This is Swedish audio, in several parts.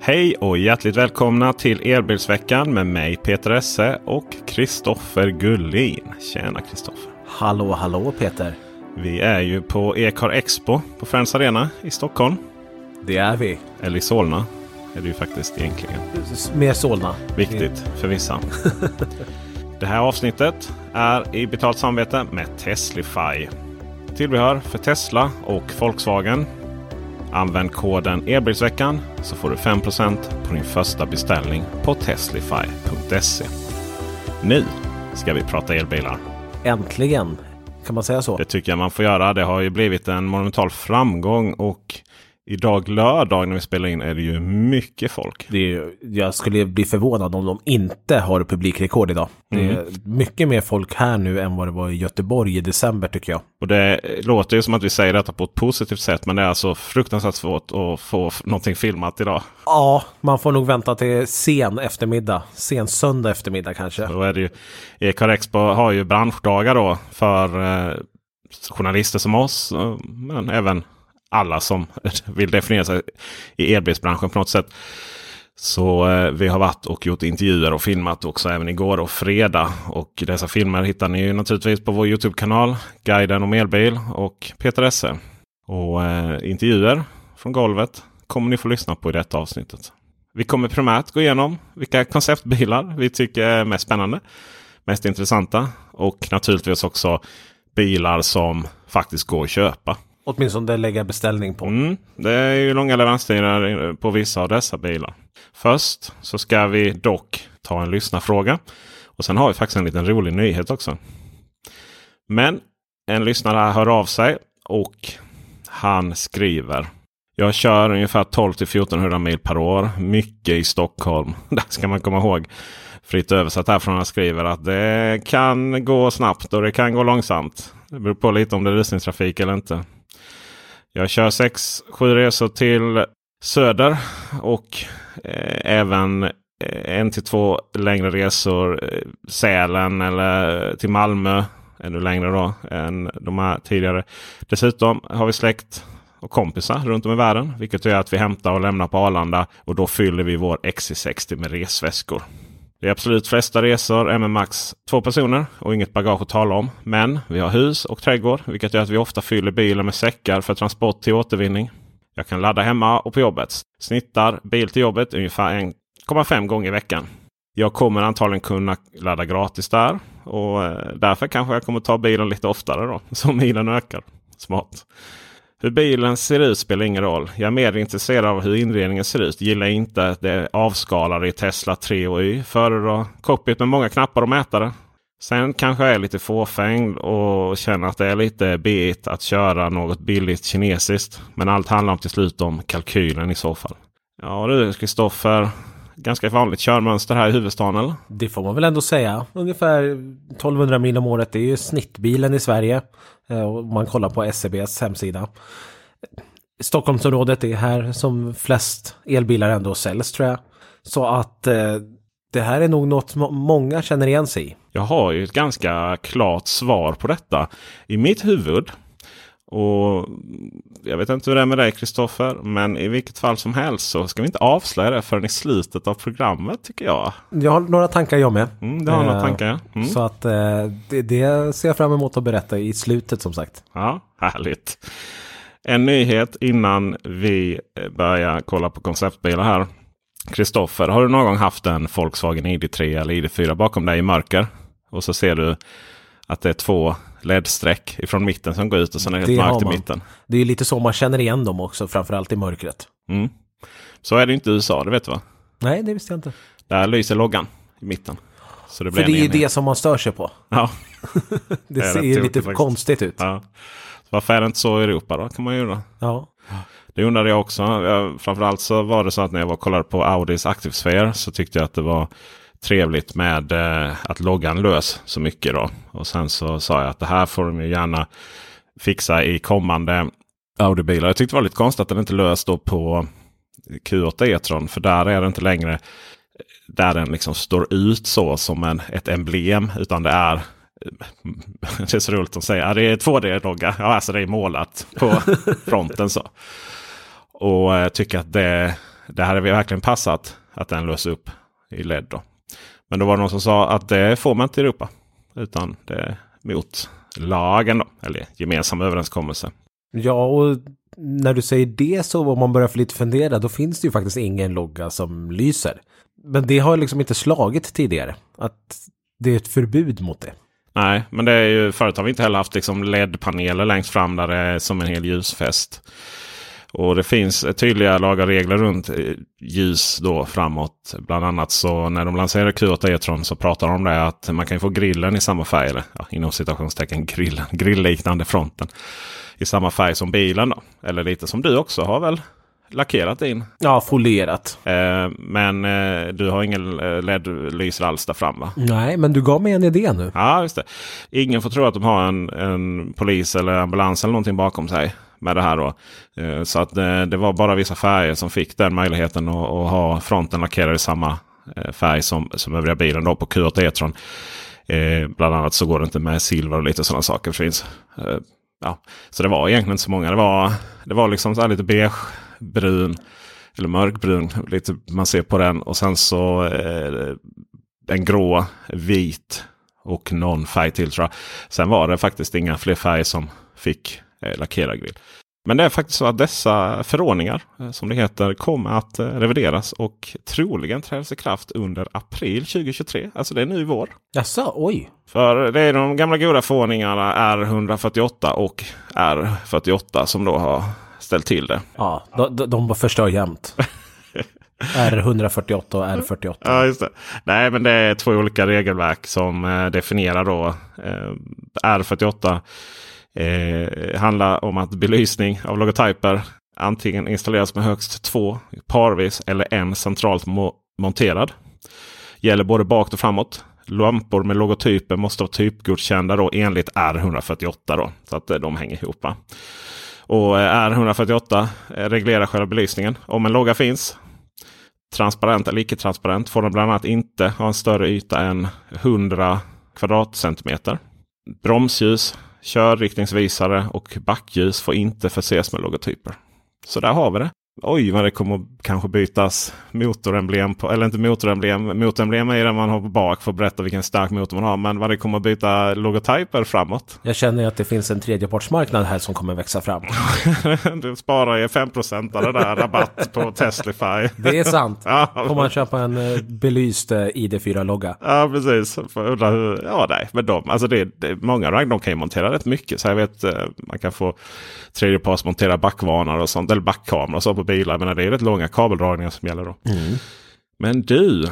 Hej och hjärtligt välkomna till Elbilsveckan med mig Peter Esse och Kristoffer Gullin. Tjena Kristoffer! Hallå, hallå Peter! Vi är ju på Ecar Expo på Friends Arena i Stockholm. Det är vi. Eller i Solna är det ju faktiskt egentligen. Mer Solna. Viktigt för vissa. det här avsnittet är i betalt samarbete med Teslify. Tillbehör för Tesla och Volkswagen. Använd koden Elbilsveckan så får du 5% på din första beställning på teslify.se. Nu ska vi prata elbilar. Äntligen! Kan man säga så? Det tycker jag man får göra. Det har ju blivit en monumental framgång och idag lördag när vi spelar in är det ju mycket folk. Det är, jag skulle bli förvånad om de inte har publikrekord idag. Det är mycket mer folk här nu än vad det var i Göteborg i december tycker jag. Och det låter ju som att vi säger detta på ett positivt sätt. Men det är alltså fruktansvärt svårt att få någonting filmat idag. Ja, man får nog vänta till sen eftermiddag. Sen söndag eftermiddag kanske. Då är det ju, Ecar Expo har ju branschdagar då för eh, journalister som oss. eh, Men även alla som vill definiera sig i elbilsbranschen på något sätt. Så eh, vi har varit och gjort intervjuer och filmat också även igår och fredag. Och dessa filmer hittar ni ju naturligtvis på vår Youtube-kanal. Guiden om elbil och Peter Esse. Och eh, intervjuer från golvet kommer ni få lyssna på i detta avsnittet. Vi kommer primärt gå igenom vilka konceptbilar vi tycker är mest spännande, mest intressanta och naturligtvis också bilar som faktiskt går att köpa. Åtminstone lägga beställning på. Mm, det är ju långa leveranstider på vissa av dessa bilar. Först så ska vi dock ta en lyssnarfråga. Och sen har vi faktiskt en liten rolig nyhet också. Men en lyssnare hör av sig och han skriver. Jag kör ungefär 12 till 1400 mil per år. Mycket i Stockholm. Där ska man komma ihåg. Fritt översatt härifrån han skriver att det kan gå snabbt och det kan gå långsamt. Det beror på lite om det är rusningstrafik eller inte. Jag kör 6-7 resor till söder och eh, även eh, en till två längre resor. Eh, Sälen eller till Malmö. Ännu längre då än de här tidigare. Dessutom har vi släkt och kompisar runt om i världen. Vilket gör att vi hämtar och lämnar på Arlanda. Och då fyller vi vår XC60 med resväskor. De absolut flesta resor är med max två personer och inget bagage att tala om. Men vi har hus och trädgård vilket gör att vi ofta fyller bilen med säckar för transport till återvinning. Jag kan ladda hemma och på jobbet. Snittar bil till jobbet ungefär 1,5 gånger i veckan. Jag kommer antagligen kunna ladda gratis där och eh, därför kanske jag kommer ta bilen lite oftare då. Så milen ökar. Smart. Hur bilen ser ut spelar ingen roll. Jag är mer intresserad av hur inredningen ser ut. Gillar inte det avskalade i Tesla 3 och Y. Föredrar cockpit med många knappar och mätare. Sen kanske jag är lite fåfäng och känner att det är lite bet att köra något billigt kinesiskt. Men allt handlar om till slut om kalkylen i så fall. Ja du Kristoffer ganska vanligt körmönster här i huvudstaden eller? Det får man väl ändå säga. Ungefär 1200 mil om året. Det är ju snittbilen i Sverige. Eh, Om man kollar på SCBs hemsida. Stockholmsområdet är här som flest elbilar ändå säljs tror jag. Så att eh, det här är nog något må- många känner igen sig i. Jag har ju ett ganska klart svar på detta i mitt huvud. Och Jag vet inte hur det är med dig Kristoffer. Men i vilket fall som helst så ska vi inte avslöja det förrän i slutet av programmet tycker jag. Jag har några tankar jag med. Mm, det har några Eh, tankar ja. Mm. Så att eh, det, det ser jag fram emot att berätta i slutet som sagt. Ja, härligt. En nyhet innan vi börjar kolla på konceptbilar här. Kristoffer, har du någon gång haft en Volkswagen ID3 eller ID4 bakom dig i mörker? Och så ser du att det är två LED-streck ifrån mitten som går ut och sen är det helt mörkt i mitten. Det är lite så man känner igen dem också, framförallt i mörkret. Mm. Så är det inte i USA, det vet du va? Nej, det visste jag inte. Där lyser loggan i mitten. Så det För det är ju det som man stör sig på. Ja. Det Det ser ju lite faktiskt. konstigt ut. ja. Så varför är det inte så i Europa då? Kan man ju undra. Ja. Det undrade jag också. Jag, framförallt så var det så att när jag var och kollade på Audis ActiveSphere så tyckte jag att det var trevligt med eh, att loggan lös så mycket. Då. Och sen så sa jag att det här får de ju gärna fixa i kommande Audi-bilar. Jag tyckte det var lite konstigt att den inte lös då på Q8 E-tron. För där är det inte längre där den liksom står ut så som en, ett emblem. Utan det är det är så roligt att säga. Ja, det är 2D-logga. Ja, alltså det är målat på fronten. så. Och jag tycker att det, det hade verkligen passat att den lös upp i LED. Då. Men då var det någon som sa att det får man inte i Europa. Utan det är mot lagen då. Eller gemensam överenskommelse. Ja, och när du säger det så om man börjar få lite fundera, då finns det ju faktiskt ingen logga som lyser. Men det har liksom inte slagit tidigare. Att det är ett förbud mot det. Nej, men det är ju, förut har vi inte heller haft liksom LED-paneler längst fram där det är som en hel ljusfäst. Och det finns tydliga lagar och regler runt eh, ljus då framåt. Bland annat så när de lanserade Q8 E-tron så pratar de om det att man kan få grillen i samma färg. Eller ja, inom citationstecken grillen. Grillliknande fronten. I samma färg som bilen då. Eller lite som du också har väl lackerat din. Ja, folierat. Eh, men eh, du har ingen eh, LED-lyser alls där fram va? Nej, men du gav mig en idé nu. Ja, just det. Ingen får tro att de har en, en polis eller ambulans eller någonting bakom sig med det här då. Eh, så att eh, det var bara vissa färger som fick den möjligheten att, att ha fronten lackerad i samma eh, färg som, som övriga bilen då på Q8 E-tron. Eh, bland annat så går det inte med silver och lite sådana saker finns. Eh, ja. Så det var egentligen inte så många. Det var, det var liksom så här lite beige, brun eller mörkbrun. Lite, man ser på den och sen så eh, en grå, vit och någon färg till tror jag. Sen var det faktiskt inga fler färger som fick eh, lackera grill. Men det är faktiskt så att dessa förordningar, eh, som det heter, kommer att eh, revideras och troligen trädas i kraft under april 2023. Alltså det är nu i vår. Jaså, oj. För det är de gamla goda förordningarna R148 och R48 som då har ställt till det. Ja, de, de, förstör jämt. R148 och R48. Ja, just det. Nej, men det är två olika regelverk som eh, definierar då. Eh, R48 eh, handlar om att belysning av logotyper antingen installeras med högst två parvis eller en centralt mo- monterad. Gäller både bakåt och framåt. Lampor med logotyper måste vara typgodkända då enligt R148. Då, så att eh, de hänger ihop. Och eh, R148 eh, reglerar själva belysningen. Om en logga finns transparent eller icke-transparent får den bland annat inte ha en större yta än 100 kvadratcentimeter. Bromsljus, körriktningsvisare och backljus får inte förses med logotyper. Så där har vi det. Oj vad det kommer att kanske bytas motoremblem på, eller inte motoremblem. Motoremblem är det man har på bak för att berätta vilken stark motor man har. Men vad det kommer att byta logotyper framåt. Jag känner att det finns en tredjepartsmarknad här som kommer växa fram. du sparar ju 5 av det där rabatt på Teslify. Det är sant. Ja. Får man köpa en eh, belyst eh, ID4-logga. Ja precis. För undra hur, ja nej, men de, alltså det, det, många ragg, de kan ju montera rätt mycket. Så jag vet eh, man kan få tredjepartsmontera backvarnare och sånt. Eller backkamera och så på bilar. Men det är rätt långa kabeldragningar som gäller då. Men du,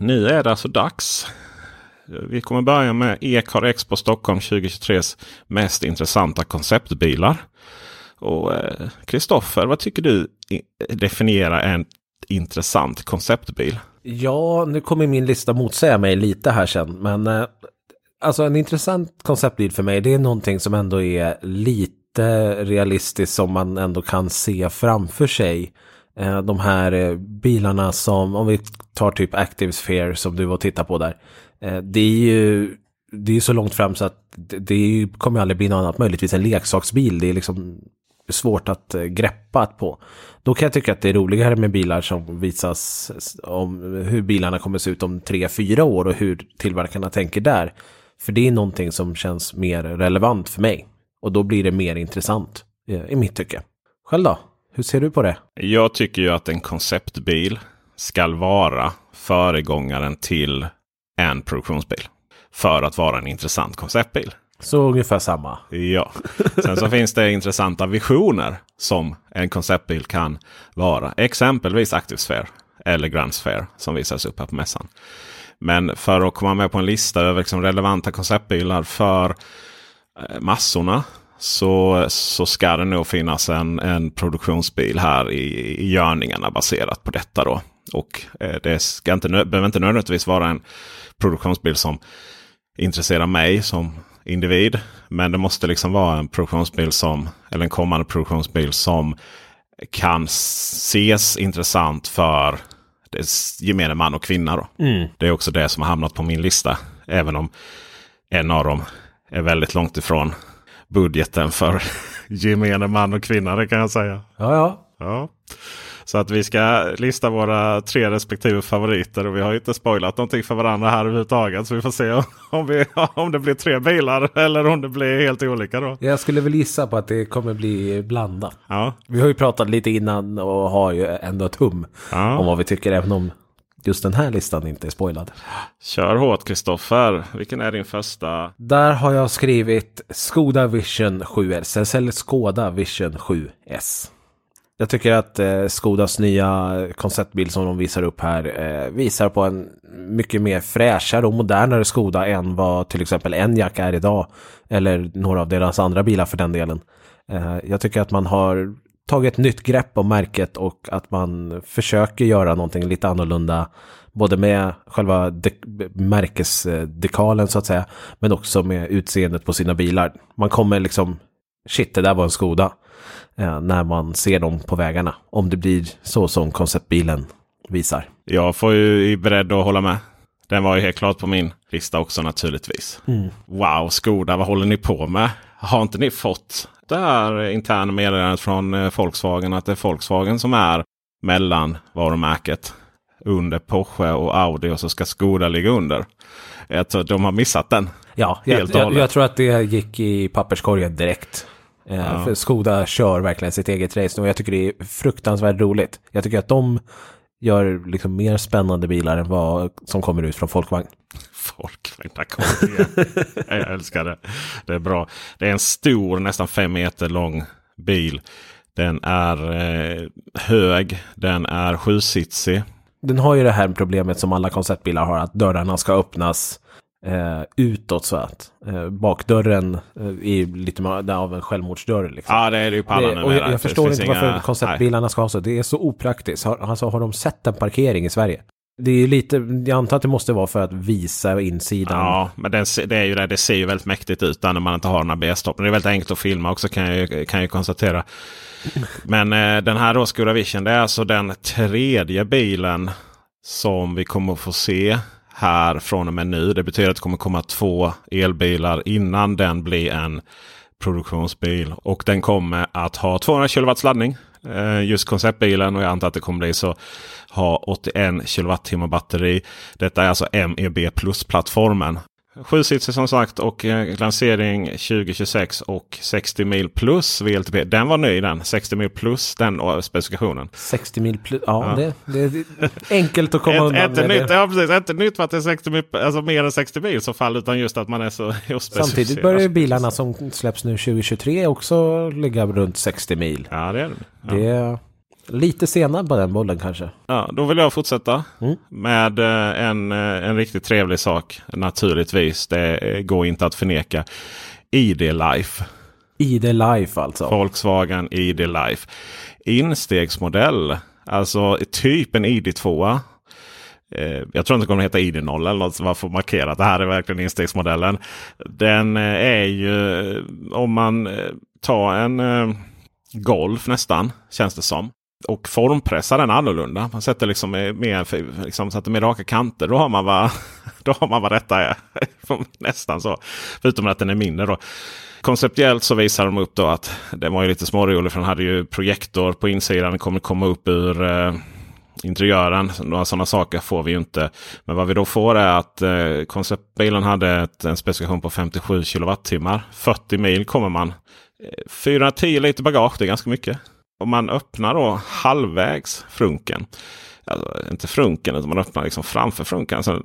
nu är det alltså dags. Vi kommer börja med E-car Expo Stockholm 2023s mest intressanta konceptbilar. Och Kristoffer, vad tycker du definierar en, intressant konceptbil? Ja, nu kommer min lista motsäga mig lite här sen. Men eh, alltså en intressant konceptbil för mig, det är någonting som ändå är lite realistiskt som man ändå kan se framför sig. Eh, de här eh, bilarna som, om vi tar typ Active Sphere som du var och tittade på där. Eh, det är ju det är så långt fram så att det, kommer aldrig bli något annat, möjligtvis en leksaksbil. Det är liksom svårt att greppa på. Då kan jag tycka att det är roligare med bilar som visas om hur bilarna kommer se ut om tre, fyra år och hur tillverkarna tänker där. För det är någonting som känns mer relevant för mig. Och då blir det mer intressant i mitt tycke. Själv då? Hur ser du på det? Jag tycker ju att en konceptbil ska vara föregångaren till en produktionsbil. För att vara en intressant konceptbil. Så ungefär samma. Ja. Sen så finns det intressanta visioner som en konceptbil kan vara. Exempelvis Active Sphere eller Grand Sphere som visas upp här på mässan. Men för att komma med på en lista över liksom relevanta konceptbilar för eh, massorna så, så ska det nog finnas en, en produktionsbil här i, i görningarna baserat på detta. då. Och eh, det ska inte, behöver inte nödvändigtvis vara en produktionsbil som intresserar mig som individ. Men det måste liksom vara en produktionsbil som, eller en kommande produktionsbil som kan ses intressant för gemene man och kvinna. Mm. Det är också det som har hamnat på min lista. Även om en av dem är väldigt långt ifrån budgeten för gemene man och kvinna. Det kan jag säga. Ja, ja. ja. Så att vi ska lista våra tre respektive favoriter. Och vi har inte spoilat någonting för varandra här överhuvudtaget. Så vi får se om, vi, om det blir tre bilar eller om det blir helt olika. Då. Jag skulle väl gissa på att det kommer bli blandat. Ja. Vi har ju pratat lite innan och har ju ändå ett hum ja. om vad vi tycker. Även om just den här listan inte är spoilad. Kör hårt Kristoffer. Vilken är din första? Där har jag skrivit Skoda Vision 7S. Eller Skoda Vision 7S. Jag tycker att eh, Skodas nya konceptbild som de visar upp här eh, visar på en mycket mer fräschare och modernare Skoda än vad till exempel Enyaq är idag. Eller några av deras andra bilar för den delen. Eh, jag tycker att man har tagit ett nytt grepp om märket och att man försöker göra någonting lite annorlunda. Både med själva märkesdekalen så att säga. Men också med utseendet på sina bilar. Man kommer liksom, shit det där var en Skoda eh, när man ser dem på vägarna. Om det blir så som konceptbilen visar. Jag får ju beredd att hålla med. Den var ju helt klart på min lista också naturligtvis. Mm. Wow, Skoda, vad håller ni på med? Har inte ni fått det här interna meddelandet från eh, Volkswagen att det är Volkswagen som är mellan varumärket under Porsche och Audi och så ska Skoda ligga under. Jag tror de har missat den. Ja, jag, jag, jag, tror att det gick i papperskorgen direkt. Eh, ja. För Skoda kör verkligen sitt eget race och jag tycker det är fruktansvärt roligt. Jag tycker att de gör liksom mer spännande bilar än vad som kommer ut från Folkvagn. Folkvagn, där det Jag älskar det. Det är bra. Det är en stor, nästan fem meter lång bil. Den är eh, hög, den är sjusitsig. Den har ju det här problemet som alla konceptbilar har, att dörrarna ska öppnas eh, utåt så att eh, bakdörren eh, är lite av en självmordsdörr. Liksom. Ja, det är det ju på alla numera. Jag, jag förstår inte varför inga... konceptbilarna ska ha så. Det är så opraktiskt. Har, alltså, har de sett en parkering i Sverige? Det är lite, jag antar att det måste vara för att visa insidan. Ja, men den, det är ju det. Det ser ju väldigt mäktigt ut när man inte har den här B-stoppen. Det är väldigt enkelt att filma också kan jag, kan jag konstatera. Men eh, den här då, Skoda Vision, det är alltså den tredje bilen som vi kommer att få se här från och med nu. Det betyder att det kommer komma två elbilar innan den blir en produktionsbil. Och den kommer att ha 200 kW laddning. Eh, just konceptbilen och jag antar att det kommer bli så. Ha 81 kWh batteri. Detta är alltså MEB Plus-plattformen. Sjusitsig som sagt och eh, lansering 2026 och 60 mil plus VLTP. Den var ny den. 60 mil plus den specifikationen. 60 mil plus, ja, ja. Det, det, är enkelt att komma undan med nytt, det. Ja precis, inte nytt för att det är 60 mil, alltså mer än 60 mil så fall utan just att man är så Samtidigt börjar bilarna som släpps nu 2023 också ligga runt 60 mil. Ja det är det. Ja. det Lite senare på den bollen kanske. Ja, då vill jag fortsätta mm. med eh, en, eh, en riktigt trevlig sak. Naturligtvis, det går inte att förneka. ID Life. ID Life alltså? Volkswagen ID Life. Instegsmodell Alltså typ en ID2. Eh, jag tror inte det kommer att heta ID0 eller något. Man får markera att det här är verkligen instegsmodellen. Den eh, är ju om man eh, tar en Golf nästan känns det som. Och formpressar den annorlunda. Man sätter liksom mer, liksom, sätter mer raka kanter. Då har man vad, då har man vad detta är. nästan så. Förutom att den är mindre då. Konceptuellt så visar de upp då att det var ju lite smårolig för den hade ju projektor på insidan. Den kommer komma upp ur eh, interiören. Några sådana saker får vi ju inte. Men vad vi då får är att eh, konceptbilen hade ett, en specifikation på 57 kilowattimmar. 40 mil kommer man. Eh, 410 liter bagage, det är ganska mycket. Om man öppnar då halvvägs frunken. Alltså, inte frunken utan man öppnar liksom framför frunken. Alltså,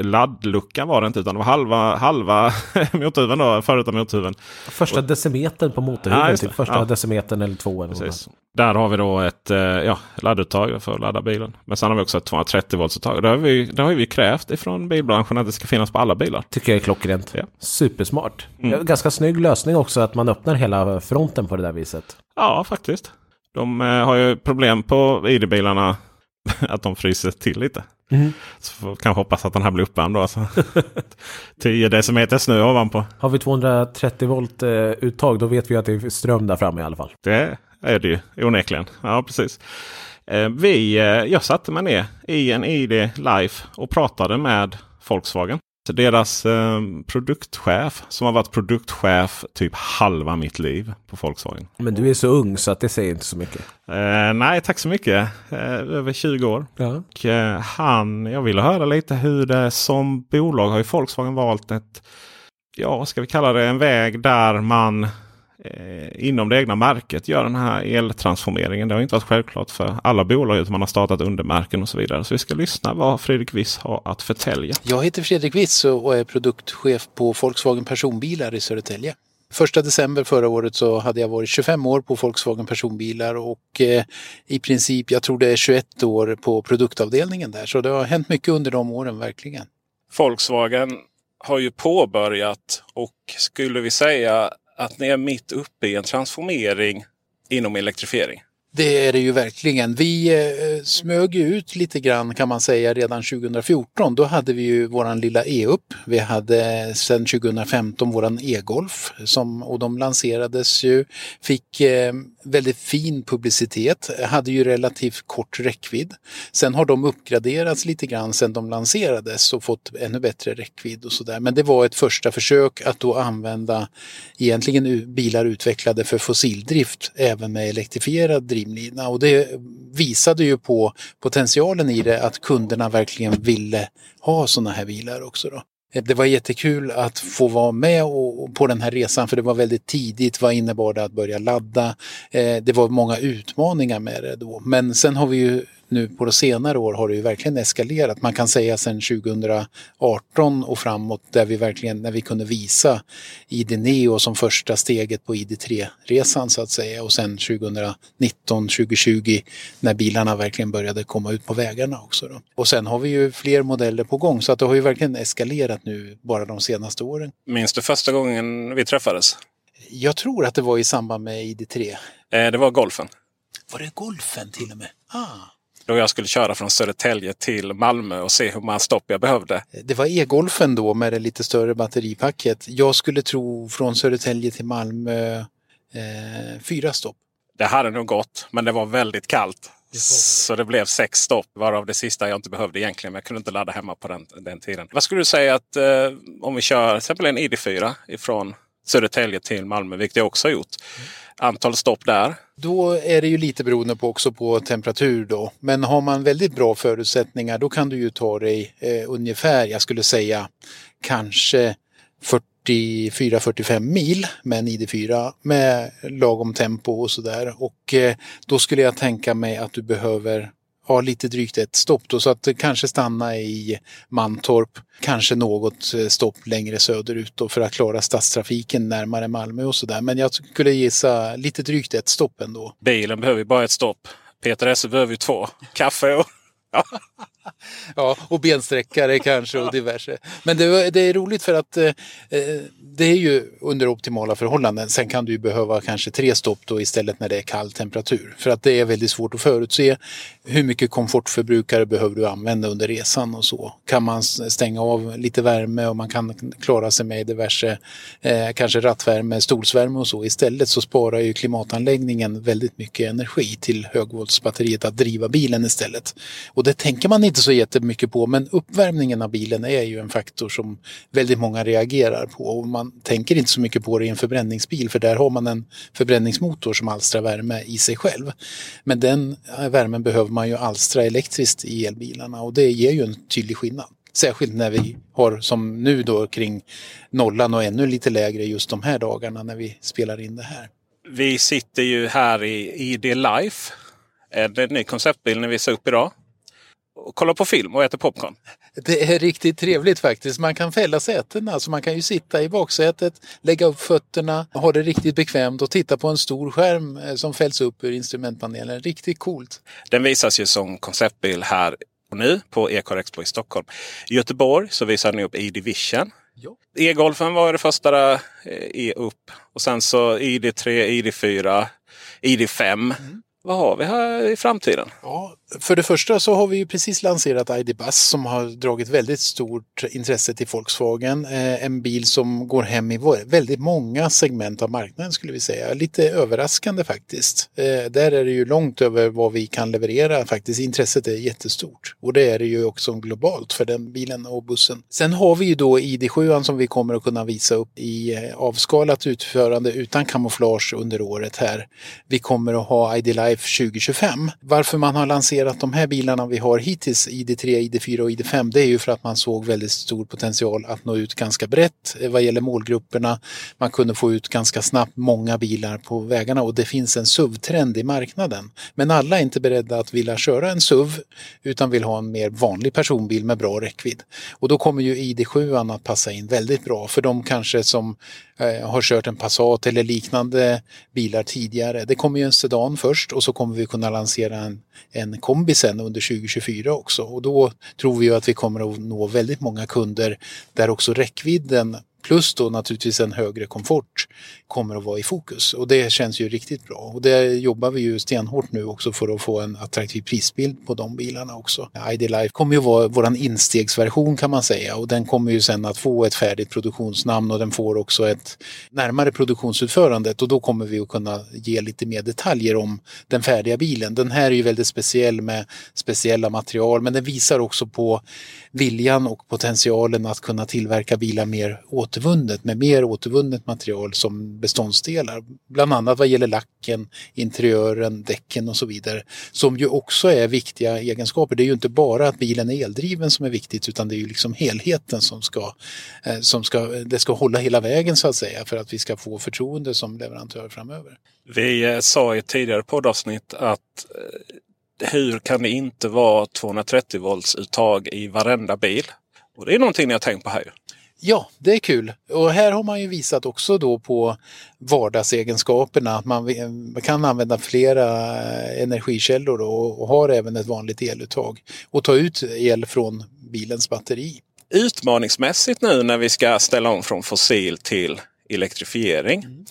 laddlucka var det inte utan det var halva, halva motorhuven då, förutom motorhuven. Första decimetern på motorhuven, ja, typ första ja. decimetern eller två. Eller Precis. Där har vi då ett eh, ja, ladduttag för att ladda bilen. Men sen har vi också ett 230 volts uttag. Det har vi, det har vi krävt ifrån bilbranschen att det ska finnas på alla bilar. Tycker jag är klockrent. Ja. Supersmart. Mm. Ganska snygg lösning också att man öppnar hela fronten på det där viset. Ja, faktiskt. De eh, har ju problem på ID-bilarna att de fryser till lite. Mm. Så får kanske hoppas att den här blir uppvärmd då. Alltså. 10 decimeter snö ovanpå. Har vi 230 volt eh, uttag då vet vi att det är ström där framme i alla fall. Det är det ju onekligen. Ja, precis. Eh, vi, eh, jag satte mig ner i en ID Life och pratade med Volkswagen. Deras eh, produktchef som har varit produktchef typ halva mitt liv på Volkswagen. Men du är så ung så att det säger inte så mycket. Eh, nej, tack så mycket. Eh, över 20 år. Ja. Och, eh, han, jag ville höra lite hur det som bolag har ju Volkswagen valt ett, ja ska vi kalla det, en väg där man eh, inom det egna märket gör den här eltransformeringen. Det har inte varit självklart för alla bolag utan man har startat undermärken och så vidare. Så vi ska lyssna vad Fredrik Wiss har att förtälja. Jag heter Fredrik Wiss och är produktchef på Volkswagen Personbilar i Södertälje. Första december förra året så hade jag varit 25 år på Volkswagen personbilar och eh, i princip, jag tror det är 21 år på produktavdelningen där. Så det har hänt mycket under de åren verkligen. Volkswagen har ju påbörjat och skulle vi säga att ni är mitt uppe i en transformering inom elektrifiering? Det är det ju verkligen. Vi eh, smög ut lite grann kan man säga redan 2014. Då hade vi ju våran lilla E-upp. Vi hade sedan 2015 våran E-golf som, och de lanserades ju, fick eh, väldigt fin publicitet, hade ju relativt kort räckvidd. Sen har de uppgraderats lite grann sedan de lanserades och fått ännu bättre räckvidd och sådär. Men det var ett första försök att då använda egentligen bilar utvecklade för fossildrift även med elektrifierad streamlina och det visade ju på potentialen i det att kunderna verkligen ville ha sådana här bilar också. Då. Det var jättekul att få vara med och, på den här resan för det var väldigt tidigt. Vad innebar det att börja ladda? Eh, det var många utmaningar med det då. Men sen har vi ju nu på senare år har det ju verkligen eskalerat. Man kan säga sedan 2018 och framåt där vi verkligen, när vi kunde visa ID Neo som första steget på ID3-resan så att säga och sen 2019, 2020 när bilarna verkligen började komma ut på vägarna också. Då. Och sen har vi ju fler modeller på gång så att det har ju verkligen eskalerat nu bara de senaste åren. Minns du första gången vi träffades? Jag tror att det var i samband med ID3. Eh, det var golfen. Var det golfen till och med? Ah. Då jag skulle köra från Södertälje till Malmö och se hur många stopp jag behövde. Det var e-golfen då med det lite större batteripacket. Jag skulle tro från Södertälje till Malmö eh, fyra stopp. Det hade nog gått, men det var väldigt kallt. Så det blev sex stopp, varav det sista jag inte behövde egentligen. Men jag kunde inte ladda hemma på den, den tiden. Vad skulle du säga att eh, om vi kör till exempel en ID4 ifrån Södertälje till Malmö, vilket jag också har gjort. Mm antal stopp där? Då är det ju lite beroende på också på temperatur då. Men har man väldigt bra förutsättningar då kan du ju ta dig eh, ungefär, jag skulle säga kanske 44-45 mil med en ID4 med lagom tempo och sådär. Och eh, då skulle jag tänka mig att du behöver ha lite drygt ett stopp då, så att kanske stanna i Mantorp, kanske något eh, stopp längre söderut då för att klara stadstrafiken närmare Malmö och sådär. Men jag skulle gissa lite drygt ett stopp ändå. Bilen behöver ju bara ett stopp. Peter Esse behöver ju två. Kaffe och... ja, Ja, och bensträckare kanske och diverse. Men det, det är roligt för att eh, eh, det är ju under optimala förhållanden. Sen kan du ju behöva kanske tre stopp då istället när det är kall temperatur. För att det är väldigt svårt att förutse hur mycket komfortförbrukare behöver du använda under resan och så. Kan man stänga av lite värme och man kan klara sig med diverse eh, kanske rattvärme, stolsvärme och så. Istället så sparar ju klimatanläggningen väldigt mycket energi till högvoltsbatteriet att driva bilen istället. Och det tänker man inte inte så jättemycket på men uppvärmningen av bilen är ju en faktor som väldigt många reagerar på. Och man tänker inte så mycket på det i en förbränningsbil för där har man en förbränningsmotor som alstrar värme i sig själv. Men den värmen behöver man ju alstra elektriskt i elbilarna och det ger ju en tydlig skillnad. Särskilt när vi har som nu då kring nollan och ännu lite lägre just de här dagarna när vi spelar in det här. Vi sitter ju här i ID Life. Det är en ny konceptbil ni visar upp idag och kollar på film och äter popcorn. Det är riktigt trevligt faktiskt. Man kan fälla sätena så man kan ju sitta i baksätet, lägga upp fötterna, ha det riktigt bekvämt och titta på en stor skärm eh, som fälls upp ur instrumentpanelen. Riktigt coolt. Den visas ju som konceptbil här och nu på Ecar Expo i Stockholm. I Göteborg så visar ni upp E-Division. E-golfen var det första eh, e upp och sen så ID3, ID4, ID5. Mm. Vad har vi här i framtiden? Ja, för det första så har vi ju precis lanserat ID Buzz som har dragit väldigt stort intresse till Volkswagen. Eh, en bil som går hem i väldigt många segment av marknaden skulle vi säga. Lite överraskande faktiskt. Eh, där är det ju långt över vad vi kan leverera faktiskt. Intresset är jättestort och det är det ju också globalt för den bilen och bussen. Sen har vi ju då ID7 som vi kommer att kunna visa upp i eh, avskalat utförande utan kamouflage under året här. Vi kommer att ha ID Life 2025. Varför man har lanserat de här bilarna vi har hittills, ID3, ID4 och ID5, det är ju för att man såg väldigt stor potential att nå ut ganska brett eh, vad gäller målgrupperna. Man kunde få ut ganska snabbt många bilar på vägarna och det finns en SUV-trend i marknaden. Men alla är inte beredda att vilja köra en SUV utan vill ha en mer vanlig personbil med bra räckvidd. Och då kommer ju ID7 att passa in väldigt bra för de kanske som Eh, har kört en Passat eller liknande bilar tidigare. Det kommer ju en sedan först och så kommer vi kunna lansera en, en kombi sen under 2024 också och då tror vi ju att vi kommer att nå väldigt många kunder där också räckvidden plus då naturligtvis en högre komfort kommer att vara i fokus och det känns ju riktigt bra. Och det jobbar vi ju stenhårt nu också för att få en attraktiv prisbild på de bilarna också. ID Life kommer ju vara våran instegsversion kan man säga och den kommer ju sen att få ett färdigt produktionsnamn och den får också ett närmare produktionsutförandet och då kommer vi att kunna ge lite mer detaljer om den färdiga bilen. Den här är ju väldigt speciell med speciella material men den visar också på viljan och potentialen att kunna tillverka bilar mer återvunnet med mer återvunnet material som beståndsdelar. Bland annat vad gäller lacken, interiören, däcken och så vidare. Som ju också är viktiga egenskaper. Det är ju inte bara att bilen är eldriven som är viktigt utan det är ju liksom helheten som ska, eh, som ska, det ska hålla hela vägen så att säga för att vi ska få förtroende som leverantör framöver. Vi eh, sa i ett tidigare poddavsnitt att eh, hur kan det inte vara 230 volts uttag i varenda bil? Och det är någonting ni har tänkt på här. Ja, det är kul. Och här har man ju visat också då på vardagsegenskaperna att man kan använda flera energikällor och har även ett vanligt eluttag och ta ut el från bilens batteri. Utmaningsmässigt nu när vi ska ställa om från fossil till elektrifiering. Mm.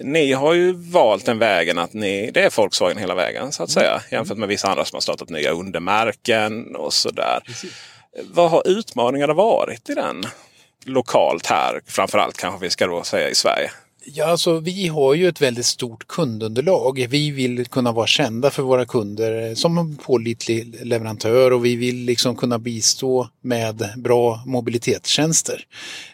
Ni har ju valt den vägen att ni, det är Volkswagen hela vägen så att säga. Mm. Jämfört med vissa andra som har startat nya undermärken och sådär. Precis. Vad har utmaningarna varit i den? Lokalt här framförallt kanske vi ska då säga i Sverige. Ja, alltså vi har ju ett väldigt stort kundunderlag. Vi vill kunna vara kända för våra kunder som en pålitlig leverantör och vi vill liksom kunna bistå med bra mobilitetstjänster.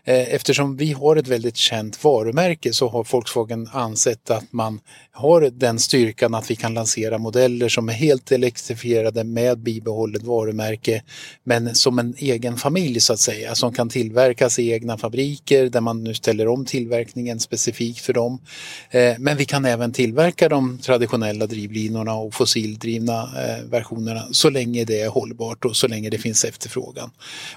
Eh, eftersom vi har ett väldigt känt varumärke så har Volkswagen ansett att man har den styrkan att vi kan lansera modeller som är helt elektrifierade med bibehållet varumärke men som en egen familj så att säga som kan tillverkas i egna fabriker där man nu ställer om tillverkningen specifikt för dem. Eh, men vi kan även tillverka de traditionella drivlinorna och fossildrivna eh, versionerna så länge det är hållbart och så länge det finns efterfrågan.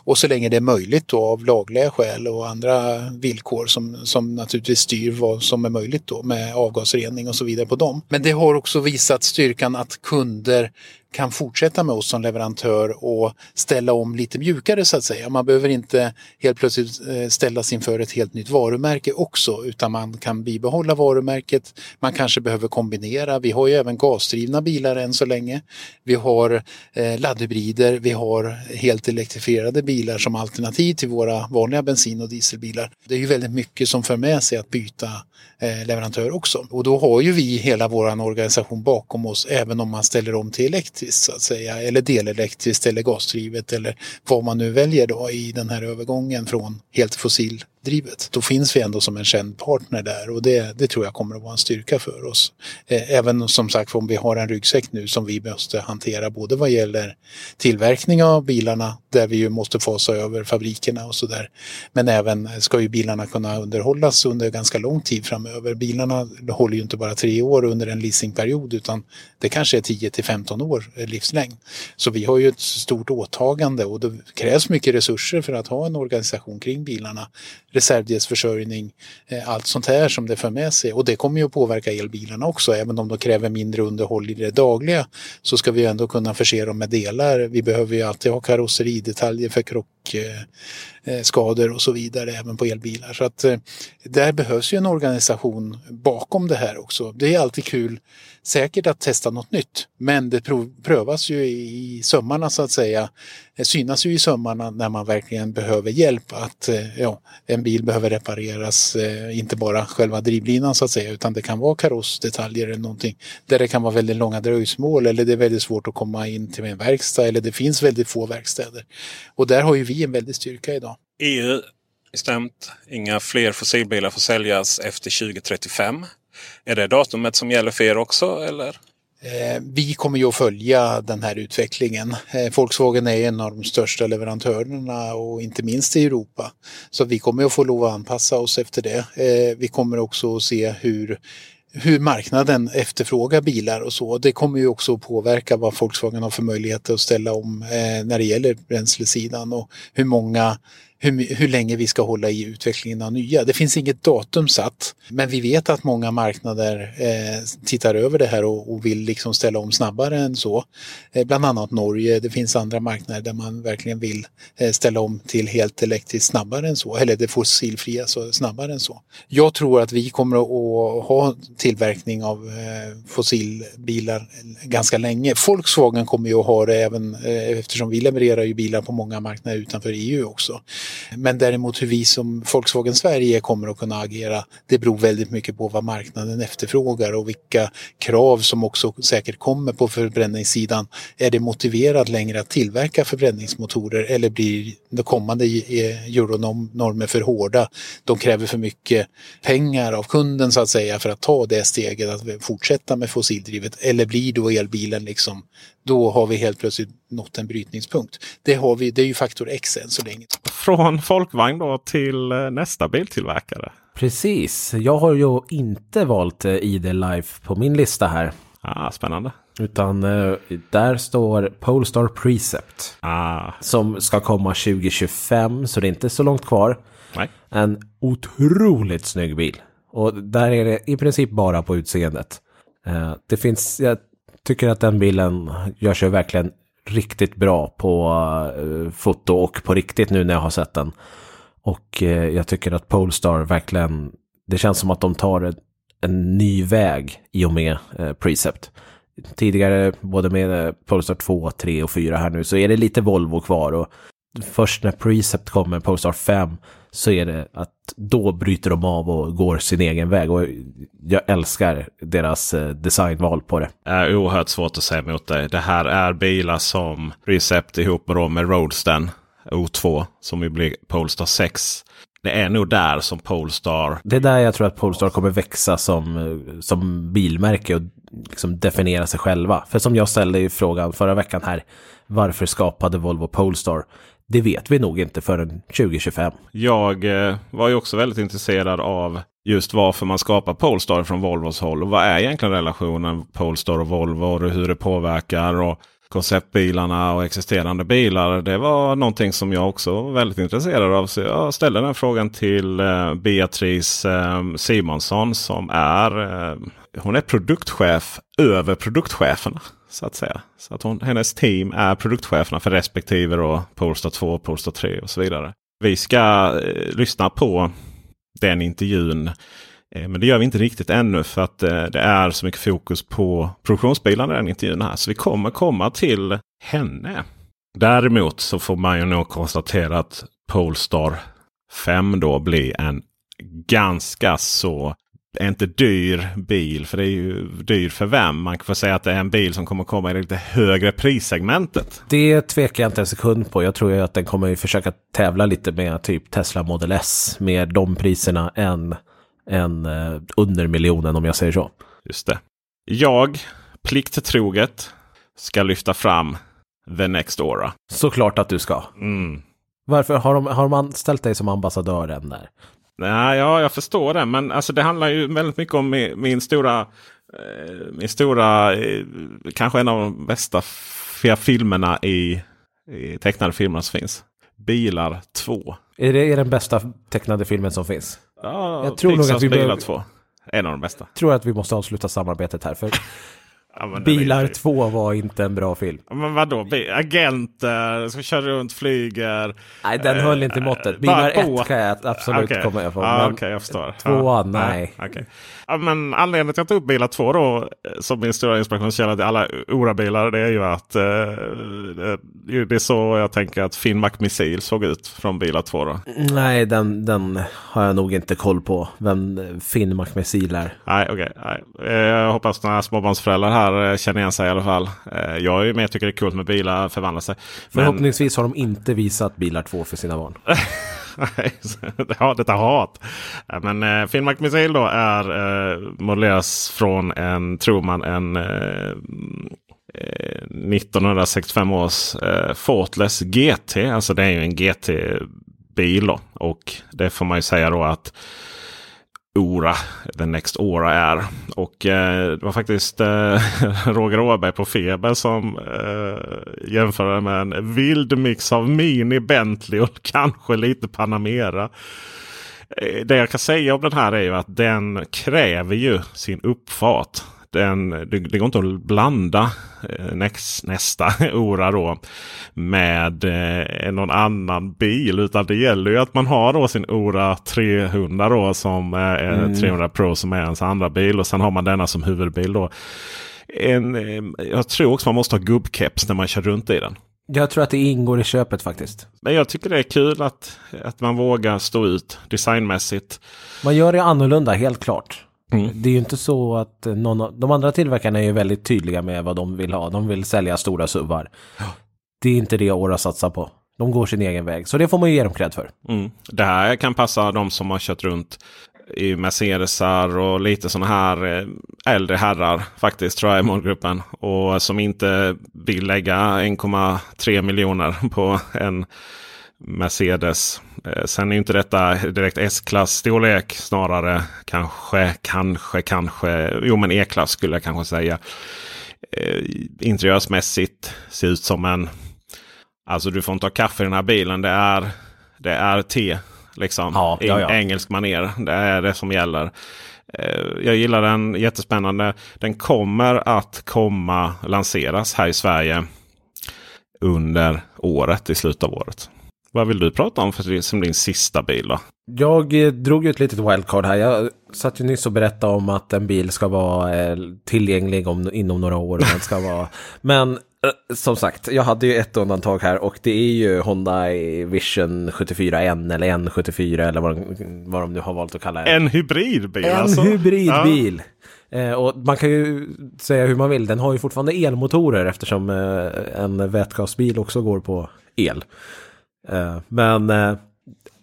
Och så länge det är möjligt då av lagliga skäl och andra villkor som, som naturligtvis styr vad som är möjligt då med avgasrening och så vidare på dem. Men det har också visat styrkan att kunder kan fortsätta med oss som leverantör och ställa om lite mjukare så att säga. Man behöver inte helt plötsligt eh, ställas inför ett helt nytt varumärke också utan man kan bibehålla varumärket. Man kanske behöver kombinera. Vi har ju även gasdrivna bilar än så länge. Vi har eh, laddhybrider, vi har helt elektrifierade bilar som alternativ till våra vanliga bensin och dieselbilar. Det är ju väldigt mycket som för med sig att byta eh, leverantör också. Och då har ju vi hela vår organisation bakom oss även om man ställer om till elektriskt så att säga eller delelektriskt eller gasdrivet eller vad man nu väljer då i den här övergången från helt fossil drivet. Då finns vi ändå som en känd partner där och det, det tror jag kommer att vara en styrka för oss. Eh, även som sagt om vi har en ryggsäck nu som vi måste hantera både vad gäller tillverkning av bilarna där vi ju måste fasa över fabrikerna och sådär. Men även ska ju bilarna kunna underhållas under ganska lång tid framöver. Bilarna håller ju inte bara tre år under en leasingperiod utan det kanske är 10 till 15 år livslängd. Så vi har ju ett stort åtagande och det krävs mycket resurser för att ha en organisation kring bilarna reservdelsförsörjning, eh, allt sånt här som det för med sig. Och det kommer ju att påverka elbilarna också, även om de kräver mindre underhåll i det dagliga så ska vi ändå kunna förse dem med delar. Vi behöver ju alltid ha karosseridetaljer för krockskador eh, eh, och så vidare även på elbilar. Så att eh, där behövs ju en organisation bakom det här också. Det är alltid kul säkert att testa något nytt. Men det prövas ju i sömmarna så att säga. Det synas ju i sömmarna när man verkligen behöver hjälp att ja, en bil behöver repareras, inte bara själva drivlinan så att säga, utan det kan vara karossdetaljer eller någonting där det kan vara väldigt långa dröjsmål eller det är väldigt svårt att komma in till en verkstad eller det finns väldigt få verkstäder. Och där har ju vi en väldig styrka idag. EU bestämt inga fler fossilbilar får säljas efter 2035. Är det datumet som gäller för er också eller? Eh, vi kommer ju att följa den här utvecklingen. Eh, Volkswagen är en av de största leverantörerna och inte minst i Europa. Så vi kommer att få lov att anpassa oss efter det. Eh, vi kommer också att se hur hur marknaden efterfrågar bilar och så. Det kommer ju också att påverka vad Volkswagen har för möjligheter att ställa om eh, när det gäller bränslesidan och hur många hur, hur länge vi ska hålla i utvecklingen av nya. Det finns inget datum satt, men vi vet att många marknader eh, tittar över det här och, och, vill liksom ställa om snabbare än så. Eh, bland annat Norge. Det finns andra marknader där man verkligen vill eh, ställa om till helt elektriskt snabbare än så, eller det fossilfria så snabbare än så. Jag tror att vi kommer att ha tillverkning av eh, fossilbilar ganska länge. Volkswagen kommer ju att ha det även eh, eftersom vi levererar ju bilar på många marknader utanför EU också. Men däremot hur vi som Volkswagen Sverige kommer att kunna agera, det beror väldigt mycket på vad marknaden efterfrågar och vilka krav som också säkert kommer på förbränningssidan. Är det motiverat längre att tillverka förbränningsmotorer eller blir de kommande eh, euronormer för hårda? De kräver för mycket pengar av kunden så att säga för att ta det steget att fortsätta med fossildrivet eller blir då elbilen liksom då har vi helt plötsligt nått en brytningspunkt. Det, har vi, det är ju faktor X än så länge. Från folkvagn då till eh, nästa biltillverkare. Precis. Jag har ju inte valt eh, ID Life på min lista här. Ah, spännande. Utan uh, där står Polestar Precept. Ah. Som ska komma 2025, så det är inte så långt kvar. Nej. En otroligt snygg bil. Och där är det i princip bara på utseendet. Det finns, jag tycker att den bilen gör sig verkligen riktigt bra på eh, foto och på riktigt nu när jag har sett den. Och eh, jag tycker att Polestar verkligen, det känns som att de tar en, en ny väg i och med eh, Precept. Tidigare, både med Polestar 2, 3 och 4 här nu, så är det lite Volvo kvar. Och först när Precept kommer, Polestar 5, så är det att då bryter de av och går sin egen väg. Och jag älskar deras eh, designval på det. Det är oerhört svårt att säga emot dig. Det här är bilar som Recept ihop med, med Roadsten O2 som ju blir Polestar 6. Det är nog där som Polestar... Det är där jag tror att Polestar kommer växa som, eh, som bilmärke och liksom definiera sig själva. För som jag ställde i frågan förra veckan här, varför skapade Volvo Polestar? Det vet vi nog inte förrän 2025. Jag eh, var ju också väldigt intresserad av just varför man skapar Polestar från Volvos håll. Och vad är egentligen relationen Polestar och Volvo och hur det påverkar. och konceptbilarna och existerande bilar. Det var någonting som jag också var väldigt intresserad av. Så jag ställde den frågan till eh, Beatrice eh, Simonsson som är hon är produktchef över produktcheferna. Så att säga. Så att hon, hennes team är produktcheferna för respektive då Polestar 2, Polestar 3 och så vidare. Vi ska eh, lyssna på den intervjun. Eh, men det gör vi inte riktigt ännu för att eh, det är så mycket fokus på produktionsbilarna i den intervjun här. Så vi kommer komma till henne. Däremot så får man ju nog konstatera att Polestar 5 då blir en ganska så inte dyr bil. För det är ju dyr för vem? Man kan få säga att det är en bil som kommer komma i det lite högre prissegmentet. Det tvekar jag inte en sekund på. Jag tror ju att den kommer försöka tävla lite med typ Tesla Model S. Med de priserna än, än eh, under miljonen om jag säger så. Just det. Jag, plikttroget, ska lyfta fram The Next Aura. Såklart att du ska. Mm. Varför har de, har de anställt dig som ambassadör än där? Nej, ja, jag förstår det. Men alltså, det handlar ju väldigt mycket om min, min stora, eh, min stora eh, kanske en av de bästa filmerna i, i tecknade filmerna som finns. Bilar 2. Är det är den bästa tecknade filmen som finns? Ja, Jag tror nog att vi Bilar behöver- 2. En av de bästa. tror att vi måste avsluta samarbetet här. För Ja, Bilar ju- 2 var inte en bra film. Ja, Men vadå? Agenter som kör runt, flyger. Nej, den Eh, höll inte måttet. Bilar bara båt. 1 kan jag absolut Okej. komma. Ja, men Okej, jag förstår. tvåan, ja, nej. okej. Ja, men anledningen till att jag tog upp Bilar 2 då, eh, som min stora inspirationskälla till alla Ora-bilar, det är ju att eh, det, det är så jag tänker att Finn McMissil såg ut från Bilar 2. Då. Nej, den, den har jag nog inte koll på. Vem Finn McMissil är. Nej, okej. nej. Eh, Jag hoppas några småbarnsföräldrar här eh, känner igen sig i alla fall. Eh, Jag är ju med och tycker det är kul med bilar förvandlar sig. Men- Förhoppningsvis har de inte visat Bilar 2 för sina barn. Nej, ja, detta hat. Men eh, Finnmark Missile då är eh, modelleras från en, tror man, en eh, eh 1965 års eh, Fortless GT. Alltså det är ju en GT-bil. Och det får man ju säga då att Ora, The Next Ora är. Och eh, det var faktiskt eh, Roger Åberg på Feber som eh, jämförde med en vild mix av Mini, Bentley och kanske lite Panamera. Eh, Det jag kan säga om den här är ju att den kräver ju sin uppfart. Den, det, det går inte att blanda eh, näst, nästa Ora då med eh, någon annan bil. Utan det gäller ju att man har då sin Ora 300 då som eh, är 300 Pro som är ens andra bil. Och sen har man denna som huvudbil då. En, eh, jag tror också man måste ha gubbkeps när man kör runt i den. Jag tror att det ingår i köpet faktiskt. Men jag tycker det är kul att, att man vågar stå ut designmässigt. Man gör det annorlunda, helt klart. Det är ju inte så att någon av, de andra tillverkarna är ju väldigt tydliga med vad de vill ha. De vill sälja stora suvar. Det är inte det Ora satsar på. De går sin egen väg. Så det får man ju ge dem cred för. Mm. Det här kan passa de som har kört runt i Mercedesar och lite sådana här eh, äldre herrar faktiskt tror jag i målgruppen. Och som inte vill lägga 1,3 miljoner på en Mercedes. Eh, Sen är inte detta direkt S-klass storlek. Snarare kanske, kanske, kanske. Jo men E-klass skulle jag kanske säga. Eh, Interiörsmässigt ser ut som en Alltså du får inte ha kaffe i den här bilen. Det är, det är te. Liksom. Ja, ja, ja. Engelsk manér. Det är det som gäller. Eh, Jag gillar den jättespännande. Den kommer att komma lanseras här i Sverige under året, i slutet av året. Vad vill du prata om för som din sista bil då? Jag eh, drog ju ett litet wildcard här. Jag satt ju nyss och berättade om att en bil ska vara eh, tillgänglig om, inom några år. Den ska vara... Men eh, som sagt, jag hade ju ett undantag här och det är ju Honda Vision 74N eller N74 eller vad de, vad de nu har valt att kalla det. En hybridbil En alltså? hybridbil. Eh, och man kan ju säga hur man vill. Den har ju fortfarande elmotorer eftersom eh, en vätgasbil också går på el. Eh, men eh,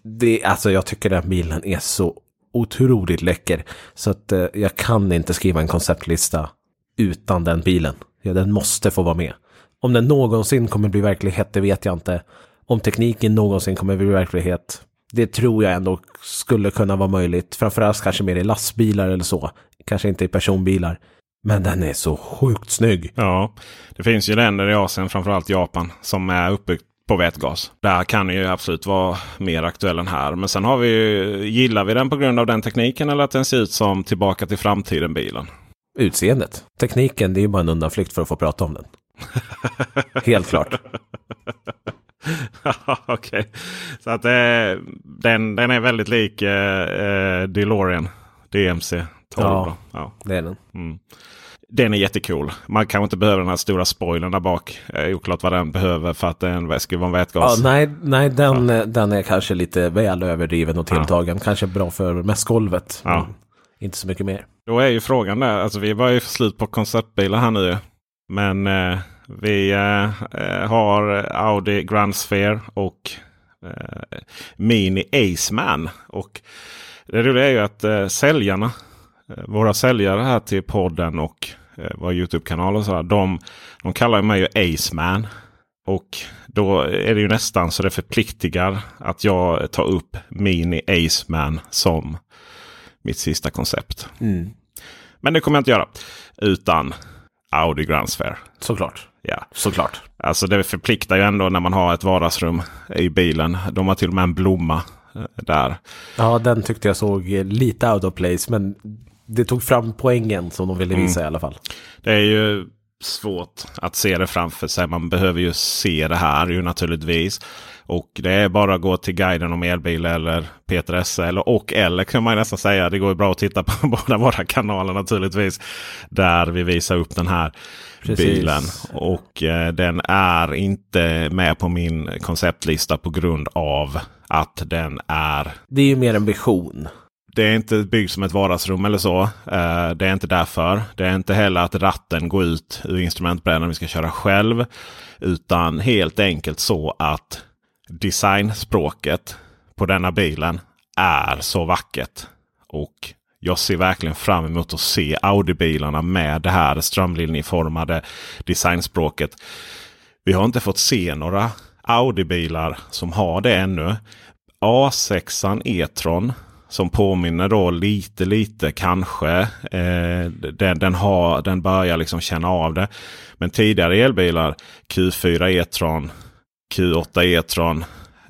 det, alltså jag tycker den bilen är så otroligt läcker. Så att eh, jag kan inte skriva en konceptlista utan den bilen. Ja, den måste få vara med. Om den någonsin kommer bli verklighet, det vet jag inte. Om tekniken någonsin kommer bli verklighet, det tror jag ändå skulle kunna vara möjligt. Framförallt kanske mer i lastbilar eller så. Kanske inte i personbilar. Men den är så sjukt snygg. Ja, det finns ju länder i Asien, framförallt Japan, som är uppbyggt på vätgas. Där kan den ju absolut vara mer aktuell än här. Men sen har vi ju, gillar vi den på grund av den tekniken eller att den ser ut som tillbaka till framtiden-bilen? utseendet. Tekniken, det är ju bara en undanflykt för att få prata om den. Helt klart. Okej. Så att eh, den, den är väldigt lik eh, eh DeLorean. DMC 12. Ja, ja. det är den. Mm. Den är jättecool. Man kanske inte behöver den här stora spoilern där bak. Eh, oklart vad den behöver för att den ska vara en vätgas. Ja, nej, nej den, ja. den är kanske lite väl överdriven och tilltagen. Ja. Kanske bra för mässgolvet. Ja. Inte så mycket mer. Då är ju frågan där. Alltså vi var ju slut på konceptbilar här nu. Men eh, vi eh, eh, har Audi Grand Sphere och eh, Mini Aceman. Och det roliga är ju att eh, säljarna, eh, våra säljare här till podden och eh, vår Youtube-kanal och sådär. De, de kallar mig ju Aceman. Och då är det ju nästan så det förpliktigar att jag tar upp Mini Aceman som mitt sista koncept. Mm. Men det kommer jag inte göra. Utan Audi Grand Sphere. Såklart. Ja, såklart. Alltså det förpliktar ju ändå när man har ett vardagsrum i bilen. De har till och med en blomma eh, där. Ja, den tyckte jag såg lite out of place. Men det tog fram poängen som de ville visa mm. i alla fall. Det är ju svårt att se det framför sig. Man behöver ju se det här ju naturligtvis. Och det är bara att gå till guiden om elbil eller Peter Esse. Eller, och eller kan man nästan säga. Det går ju bra att titta på båda våra kanaler naturligtvis. Där vi visar upp den här Precis. bilen. Och eh, den är inte med på min konceptlista på grund av att den är... Det är ju mer en vision. Det är inte byggt som ett vardagsrum eller så. Eh, det är inte därför. Det är inte heller att ratten går ut ur instrumentbrädan vi ska köra själv. Utan helt enkelt så att designspråket på denna bilen är så vackert. Och jag ser verkligen fram emot att se Audi-bilarna med det här strömlinjeformade designspråket. Vi har inte fått se några Audi-bilar som har det ännu. A6 E-tron som påminner då lite lite kanske. Eh, den, den, har, den börjar liksom känna av det. Men tidigare elbilar Q4 E-tron Q8 E-tron.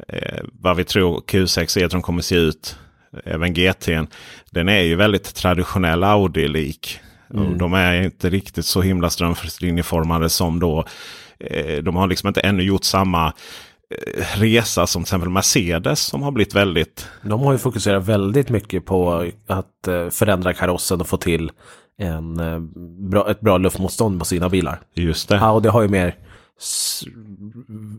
Eh, vad vi tror Q6 E-tron kommer se ut. Även GT'n. Den är ju väldigt traditionell Audi-lik. Mm. De är inte riktigt så himla strömlinjeformade som då. Eh, de har liksom inte ännu gjort samma resa som till exempel Mercedes som har blivit väldigt... De har ju fokuserat väldigt mycket på att eh, förändra karossen och få till en, eh, bra, ett bra luftmotstånd på sina bilar. Just det. Audi har ju mer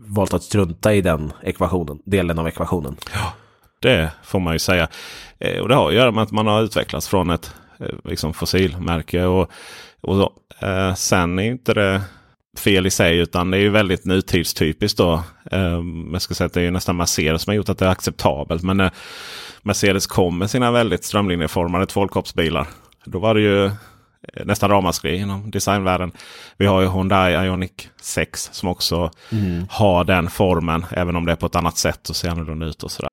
valt att strunta i den ekvationen, delen av ekvationen. Ja, det får man ju säga. Eh, och det har att göra med att man har utvecklats från ett eh, liksom fossilmärke. Och, och så. Eh, sen är inte det fel i sig utan det är ju väldigt nutidstypiskt då. Eh, jag ska säga att det är nästan Mercedes som har gjort att det är acceptabelt. Men när Mercedes kom med sina väldigt strömlinjeformade tvålkoppsbilar. Då var det ju Eh, nästan ramaskri inom designvärlden. Vi har ju Hyundai Ioniq 6 som också mm. har den formen. Även om det är på ett annat sätt och ser annorlunda ut och sådär.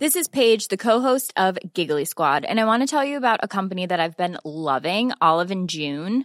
This is Paige, the co-host of Giggly Squad. And I want to tell you about a company that I've been loving, Olive and June.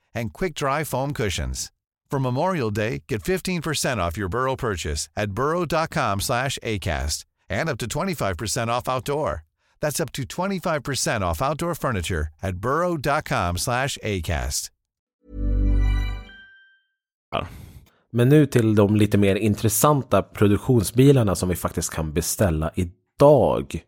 and quick-dry foam cushions. For Memorial Day, get 15% off your Burrow purchase at burrow.com slash ACAST and up to 25% off outdoor. That's up to 25% off outdoor furniture at burrow.com slash ACAST. Men nu till de lite mer intressanta produktionsbilarna som vi faktiskt kan beställa idag.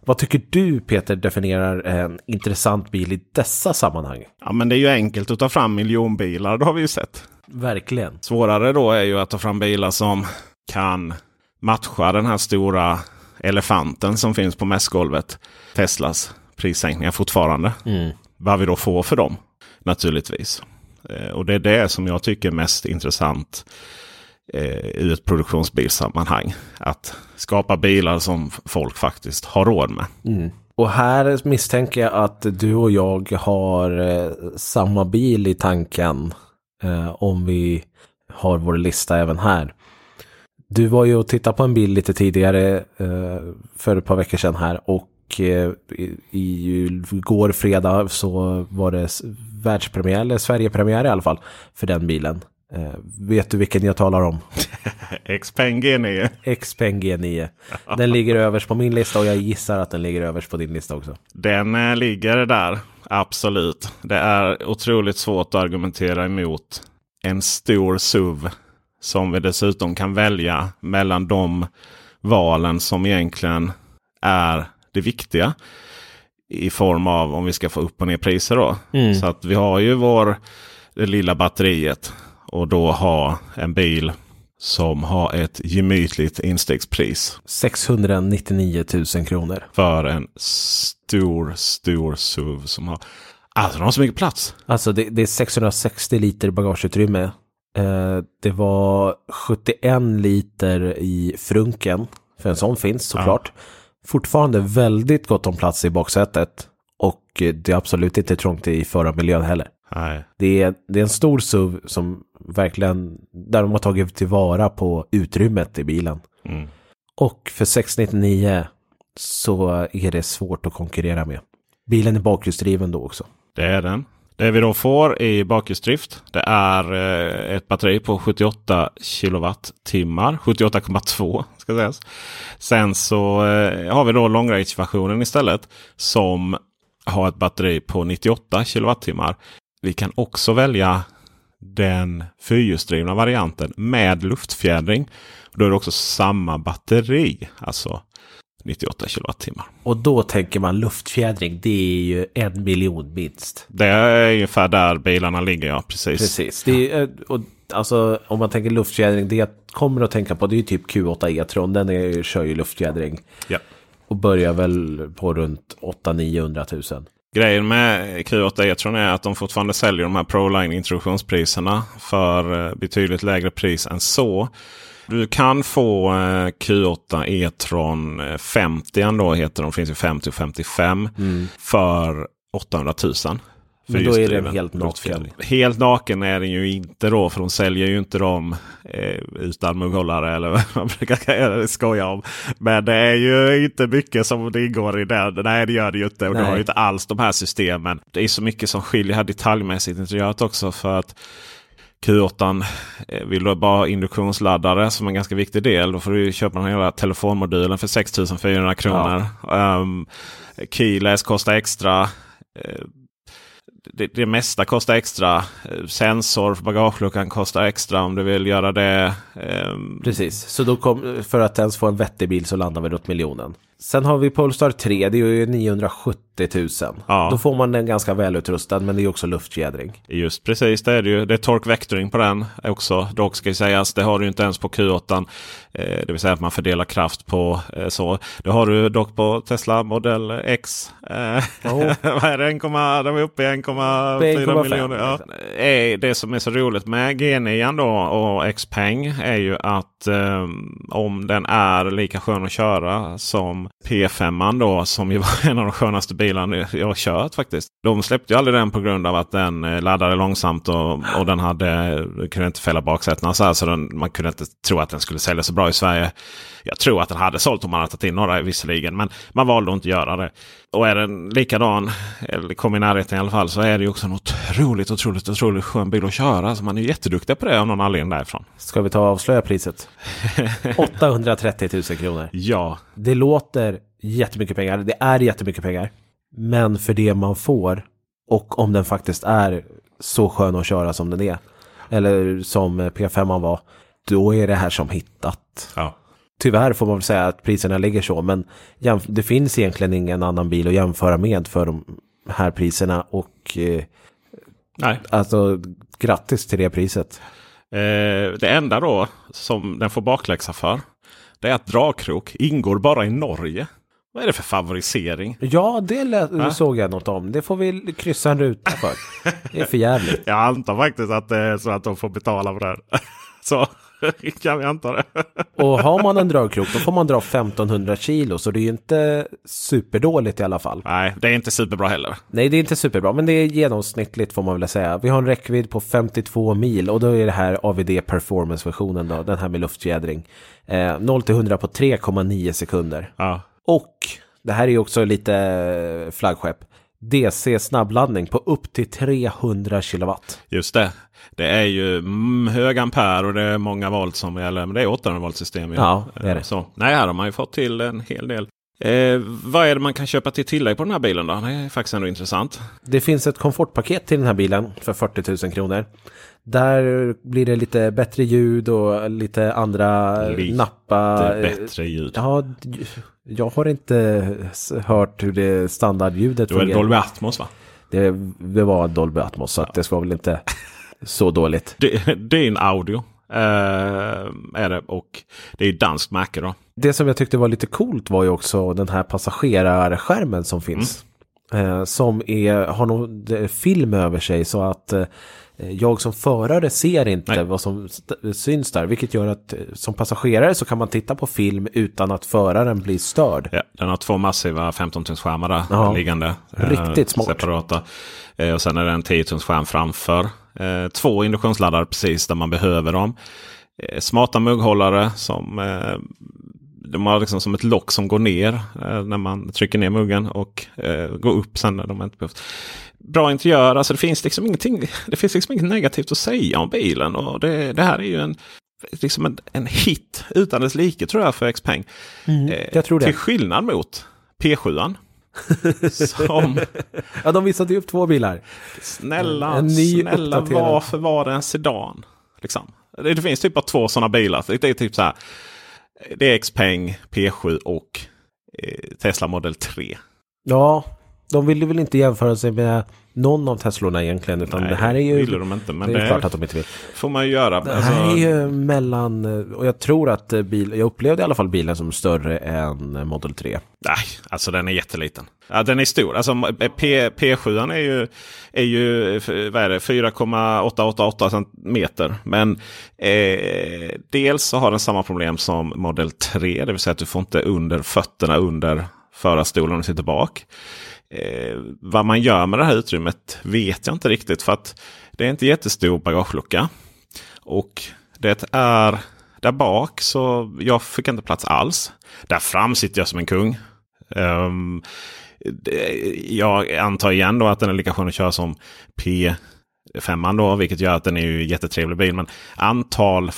Vad tycker du Peter definierar en intressant bil i dessa sammanhang? Ja men det är ju enkelt att ta fram miljonbilar, det har vi ju sett. Verkligen. Svårare då är ju att ta fram bilar som kan matcha den här stora elefanten som finns på mässgolvet. Teslas prissänkningar fortfarande. Mm. Vad vi då får för dem naturligtvis. Eh, och det är det som jag tycker är mest intressant eh, ur ett produktionsbilsammanhang. Att skapa bilar som folk faktiskt har råd med. Mm. Och här misstänker jag att du och jag har eh, samma bil i tanken. Eh, om vi har vår lista även här. Du var ju och tittade på en bil lite tidigare eh, för ett par veckor sedan här och eh, i, i går fredag så var det världspremiär, eller Sverigepremiär i alla fall, för den bilen. Eh, vet du vilken jag talar om? Xpeng G9. Xpeng G9. Den ligger överst på min lista och jag gissar att den ligger överst på din lista också. Den eh, ligger där, absolut. Det är otroligt svårt att argumentera emot en stor SUV. Som vi dessutom kan välja mellan de valen som egentligen är det viktiga. I form av om vi ska få upp och ner priser då. Mm. Så att vi har ju vår det lilla batteriet. Och då ha en bil som har ett gemytligt instegspris. 699 000 kronor. För en stor, stor SUV som har... Alltså de har så mycket plats. Alltså det, det är 660 liter bagageutrymme. Eh, det var 71 liter i frunken. För en sån finns såklart. Fortfarande väldigt gott om plats i baksätet. Och det är absolut inte trångt i förarmiljön heller. Nej. Det är, det är en stor SUV som verkligen, där de har tagit tillvara på utrymmet i bilen. Mm. Och för 699 så är det svårt att konkurrera med. Bilen är bakhjulsdriven då också. Det är den. Det vi då får i bakhjulsdrift det är eh, ett batteri på 78 kilowattimmar. 78,2 ska sägas. Sen så eh, har vi då long range-versionen istället. Som har ett batteri på 98 kilowattimmar. Vi kan också välja den fyrhjulsdrivna varianten med luftfjädring. Då är det också samma batteri. Alltså 98 kilowattimmar. Och då tänker man luftfjädring, det är ju en miljon minst. Det är ungefär där bilarna ligger, ja. Precis. Precis. Det är, eh, och, alltså, om man tänker luftfjädring, det jag kommer att tänka på det är typ Q8 E-tron. Den är, kör ju luftfjädring. Ja. Och börjar väl på runt 800-900 000. Grejen med Q8 E-tron är att de fortfarande säljer de här ProLine introduktionspriserna för eh, betydligt lägre pris än så. Du kan få eh, Q8 E-tron eh, 50 ändå heter de. finns ju 50 och 55 för 800 000. Men då är den helt naken. Helt naken är den ju inte då. För de säljer ju inte dem eh, utan mugghållare eller vad man brukar skoja om. Men det är ju inte mycket som det ingår i den. Nej det gör det ju inte. Och Nej. har ju inte alls de här systemen. Det är så mycket som skiljer här detaljmässigt i interiöret också. För att Q8 eh, vill du bara ha induktionsladdare som en ganska viktig del. Då får du köpa den hela telefonmodulen för 6400 kronor. Um, Keyless kostar extra. Det, det mesta kostar extra. Eh, sensor för bagageluckan kostar extra om du vill göra det. Ehm, Precis, så då kom, för att ens få en vettig bil så landar vi runt miljonen. Sen har vi Polestar 3, det är ju 970 000. Ja. Då får man den ganska välutrustad men det är också luftfjädring. Just precis, det är det ju. Det är torque vectoring på den också. Dock ska sägas, det har du inte ens på Q8. Eh, det vill säga att man fördelar kraft på eh, så. Det har du dock på Tesla Model X. Eh, Oh. vad är det? 1, de är uppe i 1,4 1,5. miljoner. Ja. Det som är så roligt med G9 då och Xpeng är ju att eh, om den är lika skön att köra som P5 då som ju var en av de skönaste bilarna jag har kört faktiskt. De släppte ju aldrig den på grund av att den eh, laddade långsamt och, och den hade, kunde inte fälla baksätena. Så, här, så den, man kunde inte tro att den skulle sälja så bra i Sverige. Jag tror att den hade sålt om man hade tagit in några visserligen. Men man valde att inte göra det. Och är den likadan, eller kommer i närheten i alla fall, så är det ju också en otroligt, otroligt, otroligt skön bil att köra. Så man är jätteduktig på det av någon anledning därifrån. Ska vi ta och avslöja priset? 830 000 kronor. Ja, Det låter jättemycket pengar. Det är jättemycket pengar. Men för det man får och om den faktiskt är så skön att köra som den är. Eller som P5 var. Då är det här som hittat. ja. Tyvärr får man väl säga att priserna ligger så. Men det finns egentligen ingen annan bil att jämföra med för de här priserna. Och eh, Nej. alltså grattis till det priset. Eh, det enda då som den får bakläxa för. Det är att dragkrok ingår bara i Norge. Vad är det för favorisering? Ja, det lät, Ja. såg jag något om. Det får vi kryssa en ruta för. Det är för jävligt. Jag antar faktiskt att det är så att de får betala för det. här. Så kan vi anta det. Och har man en dragkrok då får man dra 1500 kilo. Så det är ju inte superdåligt i alla fall. Nej, det är inte superbra heller. Nej, det är inte superbra, men det är genomsnittligt får man väl säga. Vi har en räckvidd på 52 mil och då är det här AVD Performance-versionen då, den här med luftfjädring. Eh, 0 till 100 på 3,9 sekunder. Ja. Det här är också lite eh, flaggskepp. DC snabbladdning på upp till 300 kilowatt. Just det. Det är ju mm, hög ampere och det är många volt som gäller. Men det är 800 volt system. Ja, det är det. Så, nej, här har man ju fått till en hel del. Eh, vad är det man kan köpa till tillägg på den här bilen då? Det är faktiskt ändå intressant. Det finns ett komfortpaket till den här bilen för 40 000 kronor. Där blir det lite bättre ljud och lite andra Lite nappa. bättre ljud. Ja, jag har inte hört hur det standardljudet är det fungerar. Dolby Atmos va? Det, det var Dolby Atmos så att det ska väl inte så dåligt. Det, det är en audio. Eh, är det. Och det är ju danskt märke då. Det som jag tyckte var lite coolt var ju också den här passagerarskärmen som finns. Eh, som är, har eh, film över sig så att eh, jag som förare ser inte Nej. vad som syns där. Vilket gör att eh, som passagerare så kan man titta på film utan att föraren blir störd. Ja, den har två massiva 15-tums skärmar där Ja. liggande. Riktigt smart. Separata. Eh, och sen är det en 10-tums skärm framför. Eh, två induktionsladdare precis där man behöver dem. Eh, smarta mugghållare som eh, de har liksom som ett lock som går ner eh, när man trycker ner muggen och eh, går upp sen när de inte behövs. Bra interiör, alltså det finns liksom ingenting. Det finns liksom inget negativt att säga om bilen och det, det här är ju en liksom en, en hit utan dess like tror jag för Xpeng. Mm, Eh, jag tror det. Till skillnad mot P7. som Ja, de visade ju upp två bilar. snälla, snälla uppdaterad. varför var det en sedan? Liksom. Det, det finns typ bara två sådana bilar. Det är typ så här. Det är Xpeng, P7 och eh, Tesla Model 3. Ja, de ville väl inte jämföra sig med någon av Teslorna egentligen. Utan Nej, det här är ju... ville de inte, men det är det- klart att de inte vill. Får man ju göra. Det Alltså, här är ju mellan, och jag tror att eh, bil, jag upplevde i alla fall bilen som större än Model 3. Nej, alltså den är jätteliten. Ja, den är stor. Alltså P, P7 är ju, är ju f- vad är det, 4,888 centimeter. Men eh, dels så har den samma problem som Model 3. Det vill säga att du får inte under fötterna under förarstolen du sitter bak. Eh, vad man gör med det här utrymmet vet jag inte riktigt. För att det är inte jättestor bagagelucka. Och det är där bak så jag fick inte plats alls. Där fram sitter jag som en kung. Ehm, det- jag antar igen då att den är lika skön att köra som P. 5 då, vilket gör att den är ju jättetrevlig bil. Men antal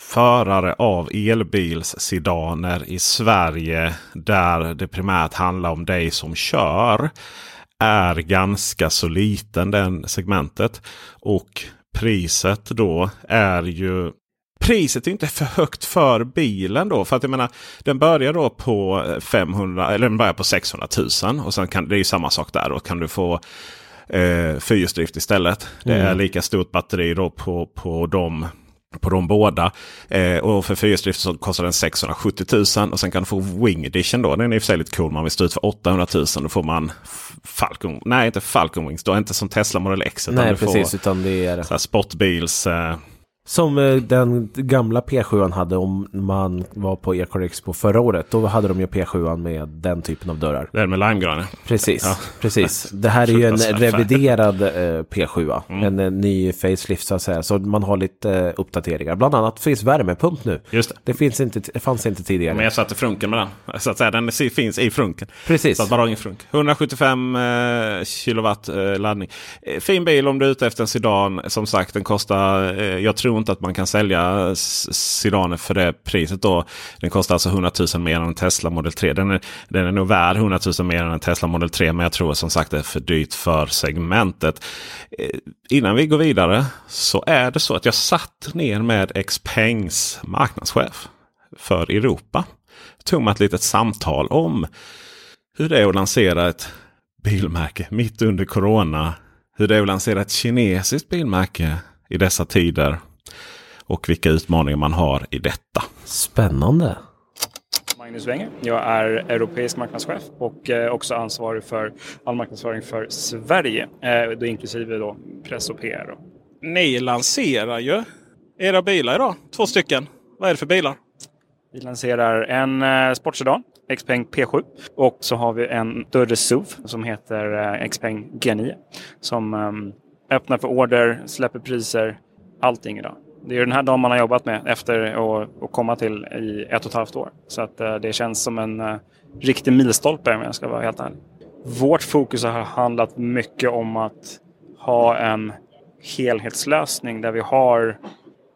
förare av elbilssedaner i Sverige där det primärt handlar om dig som kör är ganska så liten den segmentet. Och priset då är ju priset är inte för högt för bilen då. För att jag menar, den börjar då på 500 eller den börjar på 600 000 och sen kan det är ju samma sak där. Då kan du få eh, fyrhjulsdrift istället. Det är Mm. lika stort batteri då på, på de på de båda. Eh, och för fyrhjulsdrift så kostar den 670 000. Och sen kan du få Wing Edition då. Den är i och för sig lite cool. Man vill stå ut för 800 000. Då får man Falcon. Nej, inte Falcon Wings. Då inte som Tesla Model X. Utan Nej, du får precis. Utan det är... sportbils... Eh, Som eh, den gamla P7 hade om man var på Ecar Expo förra året. Då hade de ju P7 med den typen av dörrar. den med limegröna. Precis, Ja. precis. Det här är ju en reviderad eh, P7. Mm. En ny facelift så att säga. Så man har lite eh, uppdateringar. Bland annat finns värmepump nu. Just det. Det, finns inte, det fanns inte tidigare. Men jag satte frunken med den. Så att säga, den finns i frunken. Precis. Så att man har ingen frunk. 175 eh, kilowatt eh, laddning. Fin bil om du är ute efter en sedan. Som sagt, den kostar... Eh, jag tror tror inte att man kan sälja Sirane för det priset då. Den kostar alltså 100 000 mer än en Tesla Model 3. Den är, den är nog värd 100 000 mer än en Tesla Model 3. Men jag tror som sagt det är för dyrt för segmentet. Eh, innan vi går vidare så är det så att jag satt ner med Xpengs marknadschef för Europa. Tog mig ett litet samtal om hur det är att lansera ett bilmärke mitt under corona. Hur det är att lansera ett kinesiskt bilmärke i dessa tider. Och vilka utmaningar man har i detta. Spännande. Magnus Wenger. Jag är europeisk marknadschef och eh, också ansvarig för all marknadsföring för Sverige. Eh, då inklusive då press och PR. Ni lanserar ju era bilar idag. Två stycken. Vad är det för bilar? Vi lanserar en eh, sportsedan, Xpeng P7. Och så har vi en större SUV som heter Xpeng G9. Som eh, öppnar för order, släpper priser, allting idag. Det är den här dagen man har jobbat med efter att komma till i ett och ett halvt år. Så att eh, det känns som en eh, riktig milstolpe om jag ska vara helt ärlig. Vårt fokus har handlat mycket om att ha en helhetslösning där vi har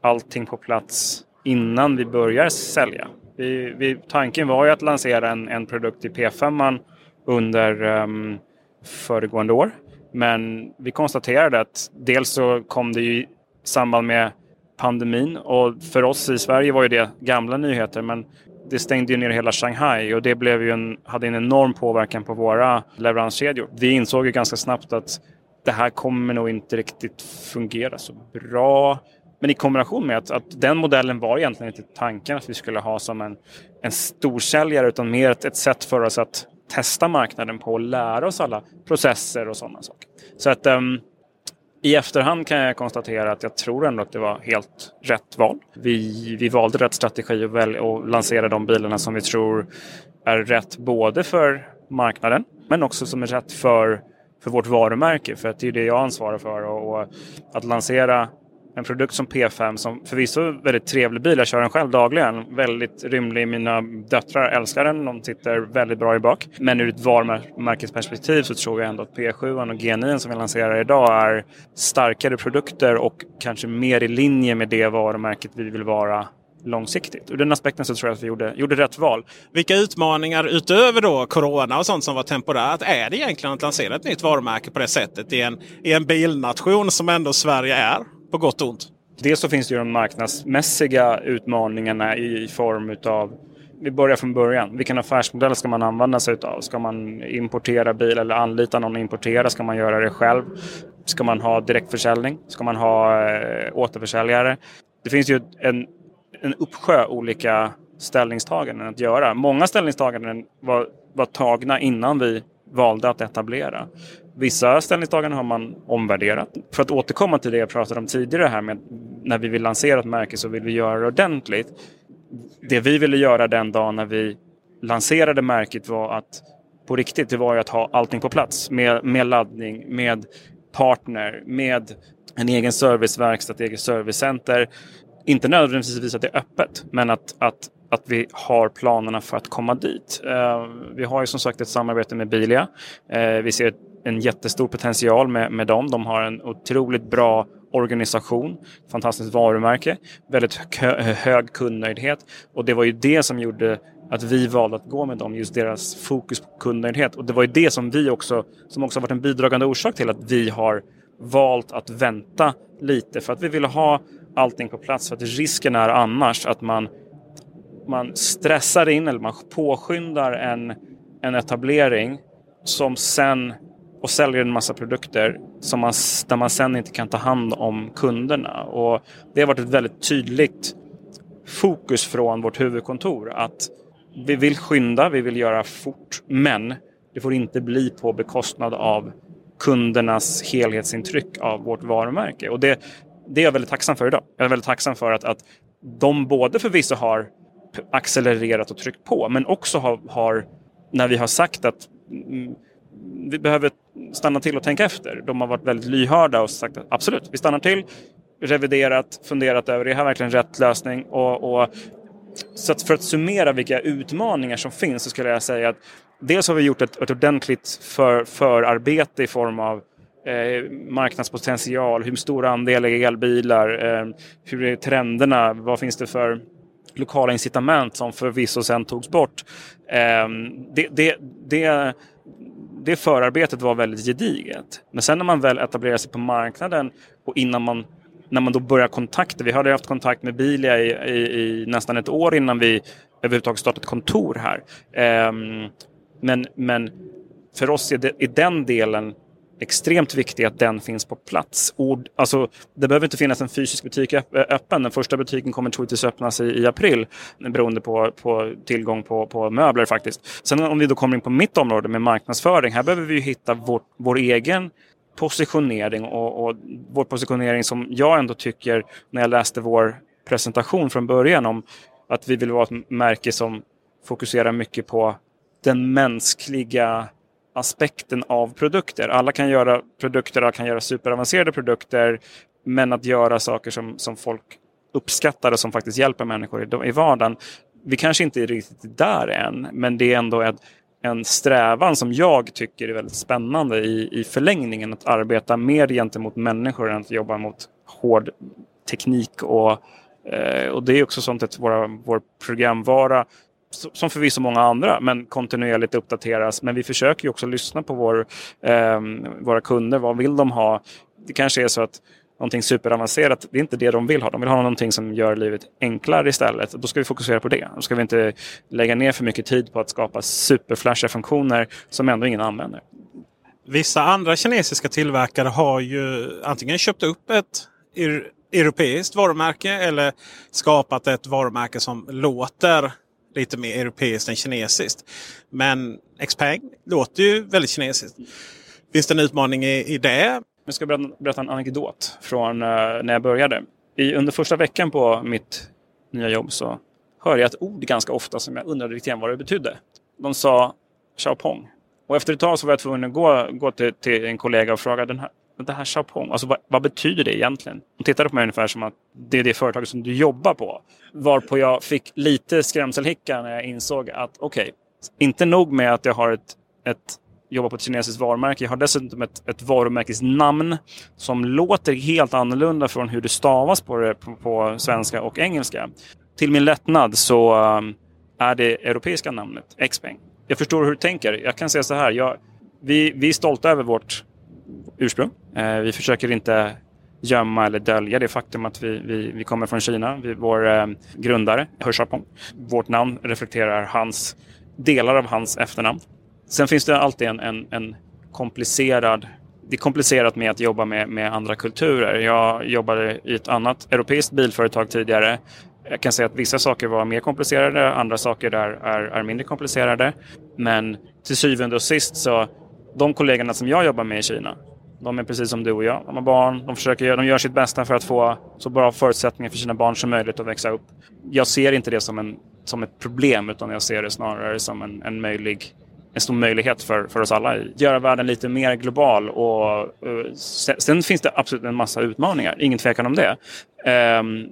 allting på plats innan vi börjar sälja. Vi, vi, tanken var ju att lansera en, en produkt i P5 under um, föregående år. Men vi konstaterade att dels så kom det ju samband med pandemin och för oss i Sverige var ju det gamla nyheter men det stängde ju ner hela Shanghai och det blev ju en, hade en enorm påverkan på våra leveranskedjor. Vi insåg ju ganska snabbt att det här kommer nog inte riktigt fungera så bra. Men i kombination med att, att den modellen var egentligen inte tanken att vi skulle ha som en, en storsäljare utan mer ett, ett sätt för oss att testa marknaden på och lära oss alla processer och sådana saker. Så att um, i efterhand kan jag konstatera att jag tror ändå att det var helt rätt val. Vi, vi valde rätt strategi och, väl, och lanserade de bilarna som vi tror är rätt både för marknaden men också som är rätt för, för vårt varumärke. För att det är det jag ansvarar för. Och, och att lansera en produkt som P5 som förvisso är väldigt trevlig bil. Jag kör den själv dagligen. Väldigt rymlig. Mina döttrar älskar den. De sitter väldigt bra i bak. Men ur ett varumärkesperspektiv så tror jag ändå att P7 och G9 som vi lanserar idag är starkare produkter och kanske mer i linje med det varumärket vi vill vara långsiktigt. Ur den aspekten så tror jag att vi gjorde, gjorde rätt val. Vilka utmaningar utöver då corona och sånt som var temporärt är det egentligen att lansera ett nytt varumärke på det sättet i en, i en bilnation som ändå Sverige är? På gott och ont. Dels så finns det ju de marknadsmässiga utmaningarna i form utav vi börjar från början. Vilken affärsmodell ska man använda sig utav? Ska man importera bil eller anlita någon att importera? Ska man göra det själv? Ska man ha direktförsäljning? Ska man ha eh, återförsäljare? Det finns ju en, en uppsjö olika ställningstaganden att göra. Många ställningstaganden var, var tagna innan vi valde att etablera. Vissa ställningstaganden har man omvärderat. För att återkomma till det jag pratade om tidigare här med när vi vill lansera ett märke så vill vi göra det ordentligt. Det vi ville göra den dagen när vi lanserade märket var att på riktigt, det var ju att ha allting på plats med, med laddning, med partner, med en egen serviceverkstad, ett eget servicecenter. Inte nödvändigtvis att det är öppet, men att, att, att vi har planerna för att komma dit. Uh, vi har ju som sagt ett samarbete med Bilia. Uh, vi ser en jättestor potential med, med dem. De har en otroligt bra organisation, fantastiskt varumärke, väldigt hö hög kundnöjdhet. Och det var ju det som gjorde att vi valde att gå med dem, just deras fokus på kundnöjdhet. Och det var ju det som vi också, som också varit en bidragande orsak till att vi har valt att vänta lite för att vi ville ha allting på plats. För att risken är annars att man, man stressar in eller man påskyndar en, en etablering som sen och säljer en massa produkter som man, där man sen inte kan ta hand om kunderna. Och det har varit ett väldigt tydligt fokus från vårt huvudkontor att vi vill skynda, vi vill göra fort, men det får inte bli på bekostnad av kundernas helhetsintryck av vårt varumärke. Och det, det är jag väldigt tacksam för idag. Jag är väldigt tacksam för att, att de både förvisso har accelererat och tryckt på, men också har, har när vi har sagt att mm, vi behöver stanna till och tänka efter. De har varit väldigt lyhörda och sagt att absolut, vi stannar till, reviderat, funderat över, är det här verkligen rätt lösning? Och, och, så att för att summera vilka utmaningar som finns så skulle jag säga att dels har vi gjort ett, ett ordentligt för, förarbete i form av eh, marknadspotential, hur stor andel är elbilar, eh, hur är trenderna, vad finns det för lokala incitament som förvisso sen togs bort. Eh, det, det, det, det förarbetet var väldigt gediget. Men sen när man väl etablerar sig på marknaden och innan man när man då börjar kontakta. Vi hade haft kontakt med Bilia i, i, i nästan ett år innan vi överhuvudtaget startat kontor här. Um, men, men för oss är, det, är den delen extremt viktig att den finns på plats. Ord, alltså, det behöver inte finnas en fysisk butik öppen. Den första butiken kommer troligtvis öppnas i, i april beroende på, på tillgång på, på, möbler faktiskt. Sen om vi då kommer in på mitt område med marknadsföring. Här behöver vi hitta vår, vår egen positionering och, och vår positionering som jag ändå tycker när jag läste vår presentation från början om att vi vill vara ett märke som fokuserar mycket på den mänskliga aspekten av produkter. Alla kan göra produkter, alla kan göra superavancerade produkter. Men att göra saker som, som folk uppskattar och som faktiskt hjälper människor i, i vardagen. Vi kanske inte är riktigt där än, men det är ändå ett, en strävan som jag tycker är väldigt spännande i, i förlängningen. Att arbeta mer gentemot människor än att jobba mot hård teknik. Och, eh, och det är också sånt att våra, vår programvara som förvisso många andra, men kontinuerligt uppdateras. Men vi försöker ju också lyssna på vår, eh, våra kunder. Vad vill de ha? Det kanske är så att någonting superavancerat, det är inte det de vill ha. De vill ha någonting som gör livet enklare istället. Då ska vi fokusera på det. Då ska vi inte lägga ner för mycket tid på att skapa superflashiga funktioner som ändå ingen använder. Vissa andra kinesiska tillverkare har ju antingen köpt upp ett europeiskt varumärke eller skapat ett varumärke som låter lite mer europeiskt än kinesiskt. Men Xpeng låter ju väldigt kinesiskt. Finns det en utmaning i, i det? Jag ska berätta, en anekdot från eh, när jag började. I, under första veckan på mitt nya jobb så hörde jag ett ord ganska ofta som jag undrade riktigt vad det betydde. De sa Xiaopong. Och efter ett tag så var jag tvungen att gå, gå till, till en kollega och fråga den här, det här Xiaopong, alltså vad, vad, betyder det egentligen? De tittade på mig ungefär som att det är det företaget som du jobbar på. Varpå jag fick lite skrämselhicka när jag insåg att okej, okay, inte nog med att jag har ett, ett jobbar på ett kinesiskt varumärke. Jag har dessutom ett, ett varumärkesnamn som låter helt annorlunda från hur det stavas på, det, på, på svenska och engelska. Till min lättnad så um, är det europeiska namnet Xpeng. Jag förstår hur du tänker. Jag kan säga så här. Jag, vi, vi är stolta över vårt ursprung. Eh, vi försöker inte gömma eller dölja det faktum att vi, vi, vi kommer från Kina. Vi, vår eh, grundare, He Xiaopeng. Vårt namn reflekterar hans, delar av hans efternamn. Sen finns det alltid en, en, en komplicerad det är komplicerat med att jobba med, med andra kulturer. Jag jobbade i ett annat europeiskt bilföretag tidigare. Jag kan säga att vissa saker var mer komplicerade, andra saker där är, är mindre komplicerade. Men till syvende och sist så, de kollegorna som jag jobbar med i Kina, de är precis som du och jag. De har barn, de, försöker, de gör sitt bästa för att få så bra förutsättningar för sina barn som möjligt att växa upp. Jag ser inte det som, en, som ett problem utan jag ser det snarare som en, en möjlig en stor möjlighet för, för oss alla. att Göra världen lite mer global. Och, eh, uh, sen, sen, finns det absolut en massa utmaningar, ingen tvekan om det. Um,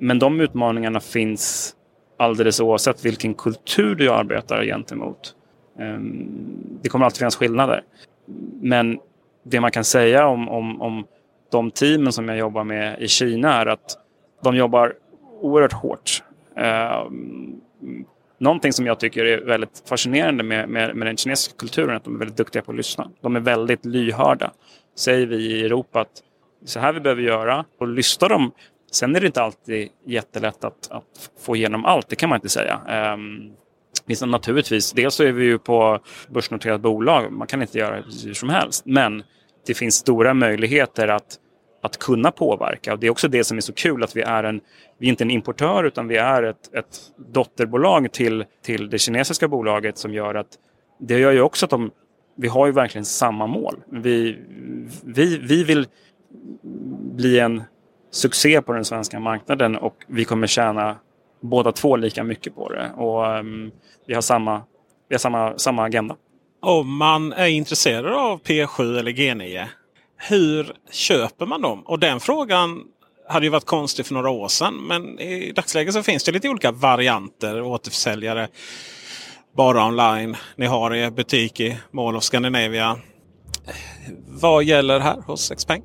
men de utmaningarna finns alldeles oavsett vilken kultur du arbetar gentemot. Ehm, det kommer alltid finnas skillnader. Men det man kan säga om, om, om de teamen som jag jobbar med i Kina är att de jobbar oerhört hårt. Ehm, någonting som jag tycker är väldigt fascinerande med, med, med den kinesiska kulturen är att de är väldigt duktiga på att lyssna. De är väldigt lyhörda. Säger vi i Europa att så här vi behöver göra och lyssnar de Sen är det inte alltid jättelätt att, att få igenom allt, det kan man inte säga. Um, Visst, naturligtvis, dels så är vi ju på börsnoterat bolag, man kan inte göra hur som helst. Men det finns stora möjligheter att, att kunna påverka. Och det är också det som är så kul att vi är en, vi är inte en importör utan vi är ett, ett dotterbolag till, till det kinesiska bolaget som gör att det gör ju också att de, vi har ju verkligen samma mål. Vi, vi, vi vill bli en succé på den svenska marknaden och vi kommer tjäna båda två lika mycket på det. Och um, vi har samma, vi har samma, samma agenda. Om man är intresserad av P7 eller G9, hur köper man dem? Och den frågan hade ju varit konstig för några år sedan. Men i dagsläget så finns det lite olika varianter. Återförsäljare bara online. Ni har er butik i Mall of Scandinavia. Vad gäller här hos Xpeng?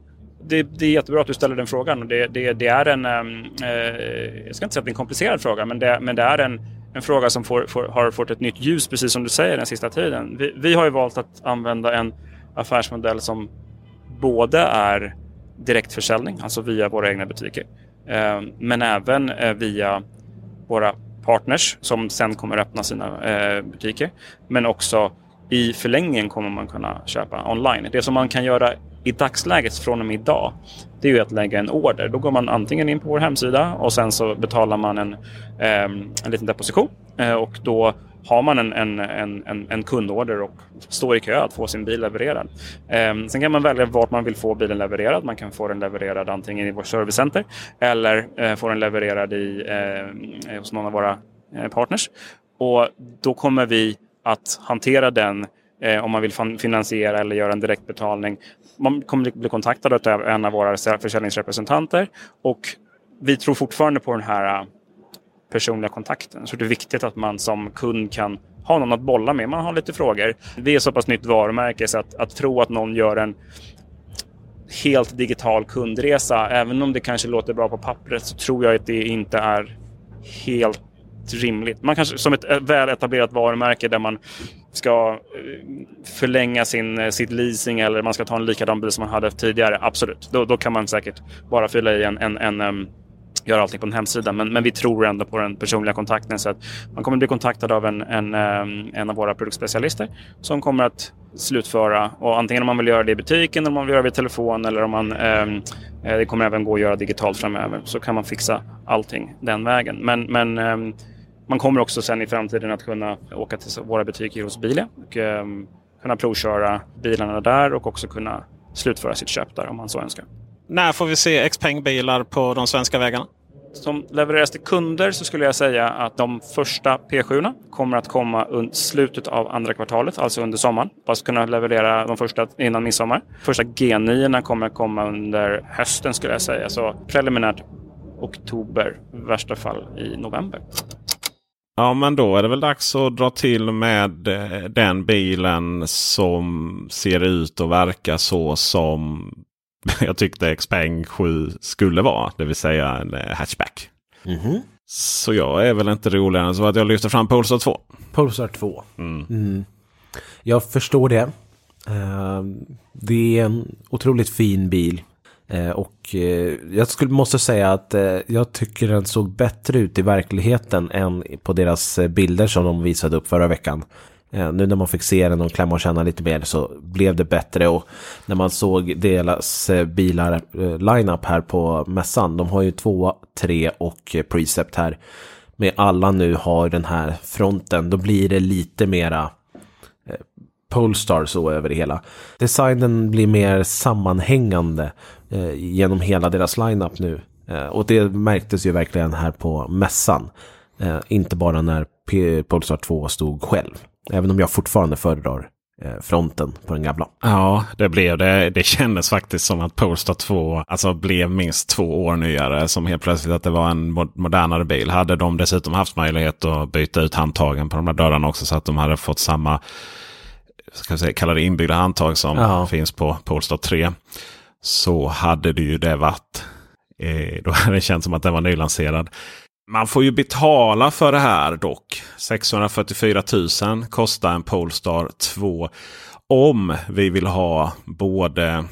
Det, det, är jättebra att du ställer den frågan. Det, det, det är en, ehm, eh, jag ska inte säga att det är en komplicerad fråga, men det, men det är en, en fråga som får, får, har fått ett nytt ljus, precis som du säger, den sista tiden. Vi, vi har ju valt att använda en affärsmodell som både är direktförsäljning, alltså via våra egna butiker, eh, men även eh, via våra partners som sen kommer öppna sina eh, butiker. Men också i förlängningen kommer man kunna köpa online. Det som man kan göra i dagsläget från och med idag, det är ju att lägga en order. Då går man antingen in på vår hemsida och sen så betalar man en, eh, en liten deposition eh, och då har man en, en, en, en kundorder och står i kö att få sin bil levererad. Eh, sen kan man välja vart man vill få bilen levererad. Man kan få den levererad antingen i vårt servicecenter eller eh, få den levererad i, eh, hos någon av våra eh, partners. Och då kommer vi att hantera den eh, om man vill finansiera eller göra en direktbetalning. Man kommer bli kontaktad av en av våra försäljningsrepresentanter och vi tror fortfarande på den här äh, personliga kontakten. Så det är viktigt att man som kund kan ha någon att bolla med. Man har lite frågor. Vi är så pass nytt varumärke så att, att tro att någon gör en helt digital kundresa, även om det kanske låter bra på pappret, så tror jag att det inte är helt rimligt. Man kanske som ett väl etablerat varumärke där man ska eh, förlänga sin, eh, sitt leasing eller man ska ta en likadan bil som man hade tidigare. Absolut, då, då kan man säkert bara fylla i en, en, en um, göra allting på en hemsida. Men, men vi tror ändå på den personliga kontakten. Så att man kommer bli kontaktad av en, en, en av våra produktspecialister som kommer att slutföra. Och antingen om man vill göra det i butiken, eller om man vill göra det i telefon eller om man Eh, det kommer även gå att göra digitalt framöver. Så kan man fixa allting den vägen. Men, men eh, man kommer också sen i framtiden att kunna åka till våra butiker hos Bilia och um, kunna provköra bilarna där och också kunna slutföra sitt köp där om man så önskar. När får vi se Xpeng-bilar på de svenska vägarna? Som levereras till kunder så skulle jag säga att de första P7 kommer att komma under slutet av andra kvartalet, alltså under sommaren. Bara kunna leverera de första innan midsommar. Första G9 kommer att komma under hösten skulle jag säga. Så preliminärt oktober, i värsta fall i november. Ja, men då är det väl dags att dra till med eh, den bilen som ser ut och verkar så som jag tyckte Xpeng 7 skulle vara. Det vill säga en eh, hatchback. Mm -hmm. Så jag är väl inte roligare än så att jag lyfter fram Polestar 2. Polestar 2. Mm. Mm. Jag förstår det. Uh, det är en otroligt fin bil. Eh, och eh, jag skulle, måste säga att eh, jag tycker den såg bättre ut i verkligheten än på deras bilder som de visade upp förra veckan. Nu när man fick se den och klämma och känna lite mer så blev det bättre och när man såg deras bilar line-up här på mässan. De har ju två, tre och Precept här. Med alla nu har den här fronten. Då blir det lite mera Polestar så över det hela. Designen blir mer sammanhängande eh, genom hela deras lineup nu. Eh, och det märktes ju verkligen här på mässan. Eh, inte bara när P Polestar 2 stod själv. Även om jag fortfarande föredrar eh, fronten på den gamla. Ja, det blev det. Det kändes faktiskt som att Polestar 2 alltså blev minst två år nyare. Som helt plötsligt att det var en modernare bil. Hade de dessutom haft möjlighet att byta ut handtagen på de här dörrarna också så att de hade fått samma ska säga, kalla det inbyggda handtag som ja. finns på Polestar 3. Så hade det ju det varit. Eh, då hade det känts som att den var nylanserad. Man får ju betala för det här dock. 644 000 kostar en Polestar 2. Om vi vill ha både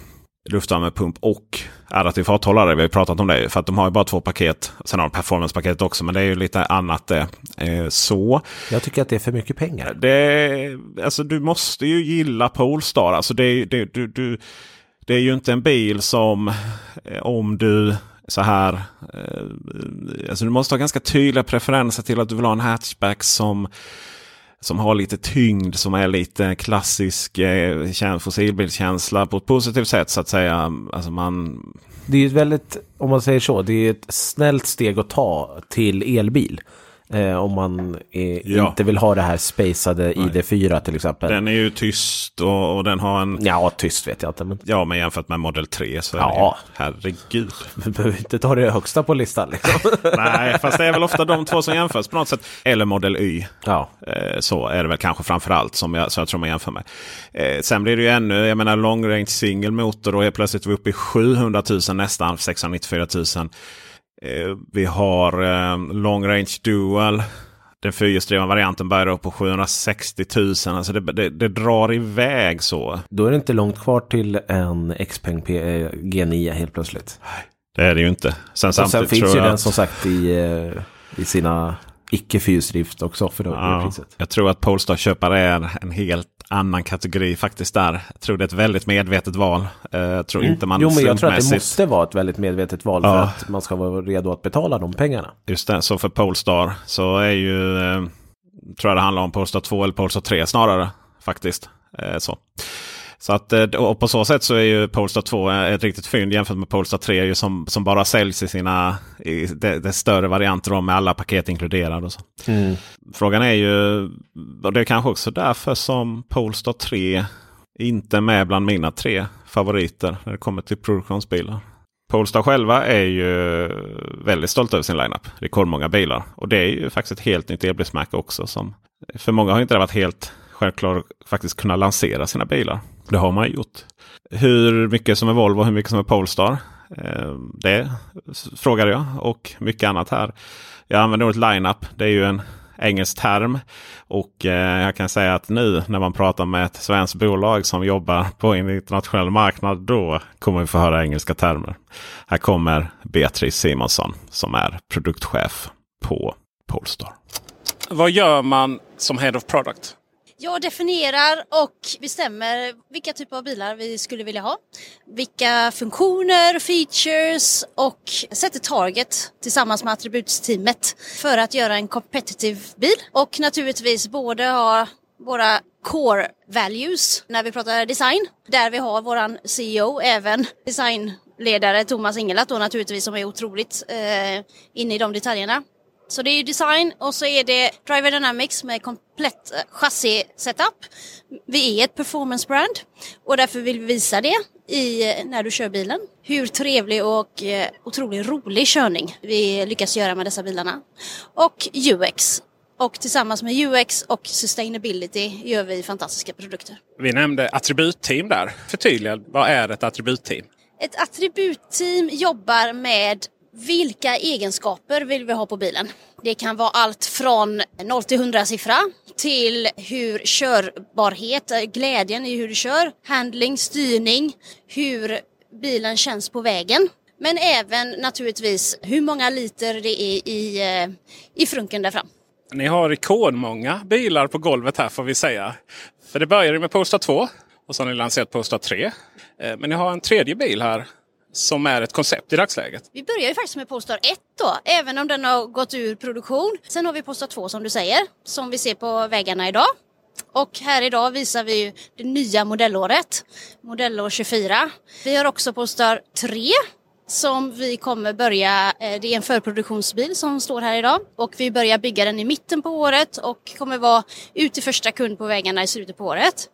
luftvärmepump och adaptiv farthållare. Vi har pratat om det. För att de har ju bara två paket. Sen har de performancepaketet också. Men det är ju lite annat det. Eh, så. Jag tycker att det är för mycket pengar. Det, alltså, du måste ju gilla Polestar. Alltså, det, det, du, du, det är ju inte en bil som eh, om du så här. Eh, alltså du måste ha ganska tydliga preferenser till att du vill ha en hatchback som som har lite tyngd, som är lite klassisk eh, fossilbilskänsla på ett positivt sätt så att säga. Alltså man... Det är ju ett väldigt, om man säger så, det är ett snällt steg att ta till elbil. Eh, om man eh, ja. inte vill ha det här spacade ID4 till exempel. Den är ju tyst och, och, den har en... Ja, tyst vet jag inte. Men... Ja, men jämfört med Model 3 så ja. är det herregud. Du behöver inte ta det högsta på listan. Liksom. Nej, fast det är väl ofta de två som jämförs på något sätt. Eller Model Y. Ja. Eh, så är det väl kanske framför allt som jag, så jag tror man jämför med. Eh, sen blir det ju ännu, jag menar long range single motor och helt plötsligt är vi uppe i 700 000 nästan, 694 000. Eh, vi har eh, Long Range Dual. Den fyrhjulsdrivna varianten börjar upp på 760 000. Alltså det, det, det, drar iväg så. Då är det inte långt kvar till en Xpeng eh, G9 helt plötsligt. Det är det ju inte. Sen, sen finns ju den som sagt i, i sina icke fyrhjulsdrift också för ja, priset. Jag tror att Polestar-köpare är en helt annan kategori faktiskt där. Jag tror det är ett väldigt medvetet val. Eh, jag tror inte man Jo, men jag tror att det måste vara ett väldigt medvetet val ja. för att man ska vara redo att betala de pengarna. Just det, så för Polestar så är ju, eh, tror jag det handlar om Polestar 2 eller Polestar 3 snarare faktiskt. Eh, så. Så att, eh, och på så sätt så är ju Polestar 2 ett riktigt fynd jämfört med Polestar 3 ju som, som bara säljs i sina i det, det större varianter med alla paket inkluderade. Och så. Mm. Frågan är ju, och det är kanske också därför som Polestar 3 inte är med bland mina tre favoriter när det kommer till produktionsbilar. Polestar själva är ju väldigt stolta över sin lineup. Rekordmånga bilar. Och det är ju faktiskt ett helt nytt elbilsmärke också. Som, för många har inte det varit helt självklart faktiskt kunna lansera sina bilar. Det har man gjort. Hur mycket som är Volvo och hur mycket som är Polestar. Eh, det frågade jag och mycket annat här. Jag använder ordet lineup. Det är ju en engelsk term. Och eh, jag kan säga att nu när man pratar med ett svenskt bolag som jobbar på en internationell marknad. Då kommer vi få höra engelska termer. Här kommer Beatrice Simonsson som är produktchef på Polestar. Vad gör man som Head of Product? Jag definierar och bestämmer vilka typer av bilar vi skulle vilja ha. Vilka funktioner, features och sätter target tillsammans med attributsteamet för att göra en competitive bil. Och naturligtvis både ha våra core values när vi pratar design. Där vi har våran CEO, även designledare Thomas Ingelat då naturligtvis som är otroligt eh, inne i de detaljerna. Så det är design och så är det Driver Dynamics med komplett eh, chassi-setup. Vi är ett performance-brand och därför vill vi visa det i, eh, när du kör bilen. Hur trevlig och eh, otroligt rolig körning vi lyckas göra med dessa bilarna. Och UX. Och tillsammans med UX och sustainability gör vi fantastiska produkter. Vi nämnde attributteam där. Förtydliga, vad är ett attributteam? Ett attributteam jobbar med vilka egenskaper vill vi ha på bilen? Det kan vara allt från 0 till 100 siffra till hur körbarhet, eh, glädjen i hur du kör, handling, styrning, hur bilen känns på vägen. Men även naturligtvis hur många liter det är i, eh, i frunken där fram. Ni har rekordmånga bilar på golvet här får vi säga. För det började med Polestar 2 och så har ni lanserat Polestar 3. Eh, men ni har en tredje bil här som är ett koncept i dagsläget? Vi börjar ju faktiskt med Polestar 1 då, även om den har gått ur produktion. Sen har vi Polestar 2 som du säger, som vi ser på vägarna idag. Och här idag visar vi ju det nya modellåret, modellår 24. Vi har också Polestar 3 som vi kommer börja, eh, det är en förproduktionsbil som står här idag och vi börjar bygga den i mitten på året och kommer vara ut till första kund på vägarna i slutet på året.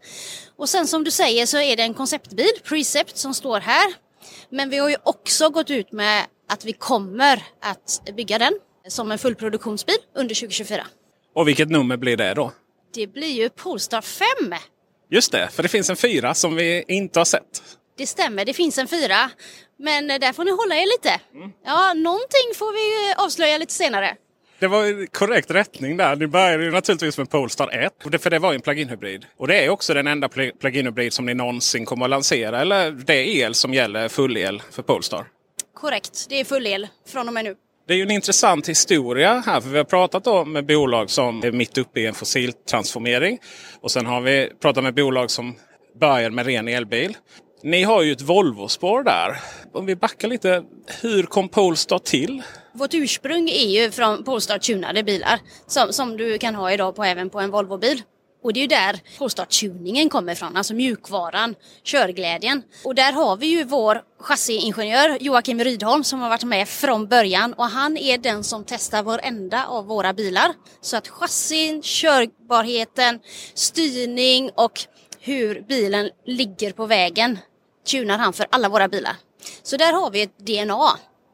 Och sen som du säger så är det en konceptbil, Precept, som står här men vi har ju också gått ut med att vi kommer att bygga den som en fullproduktionsbil under 2024. Och vilket nummer blir det då? Det blir ju Polestar 5. Just det, för det finns en fyra som vi inte har sett. Det stämmer, det finns en fyra. Men där får ni hålla er lite. Mm. Ja, någonting får vi avslöja lite senare. Det var korrekt rättning där. Ni började ju naturligtvis med Polestar 1. För det var ju en plug-in hybrid. Och det är också den enda plug-in hybrid som ni någonsin kommer att lansera. Eller det är el som gäller full el för Polestar. Korrekt, det är full el från och med nu. Det är ju en intressant historia här. För vi har pratat om med bolag som är mitt uppe i en fossiltransformering. Och sen har vi pratat med bolag som börjar med ren elbil. Ni har ju ett Volvo-spår där. Om vi backar lite. Hur kom Polestar till? Vårt ursprung är ju från Polestar-tunade bilar som, som du kan ha idag på, även på en Volvo-bil. Och det är ju där Polestar-tuningen kommer ifrån, alltså mjukvaran, körglädjen. Och där har vi ju vår chassiingenjör Joakim Rydholm som har varit med från början och han är den som testar varenda av våra bilar. Så att chassin, körbarheten, styrning och hur bilen ligger på vägen tunar han för alla våra bilar. Så där har vi ett DNA.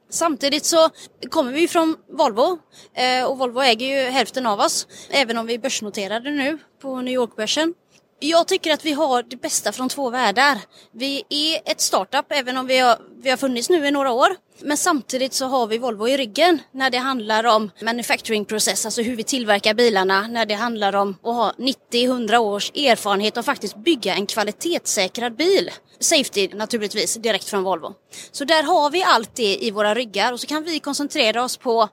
Samtidigt så kommer vi från Volvo eh, och Volvo äger ju hälften av oss, även om vi är börsnoterade nu på New York-börsen. Jag tycker att vi har det bästa från två världar. Vi är ett startup även om vi har, vi har funnits nu i några år. Men samtidigt så har vi Volvo i ryggen när det handlar om manufacturing process, alltså hur vi tillverkar bilarna, när det handlar om att ha 90-100 års erfarenhet och faktiskt bygga en kvalitetssäkrad bil. Safety naturligtvis, direkt från Volvo. Så där har vi allt det i våra ryggar och så kan vi koncentrera oss på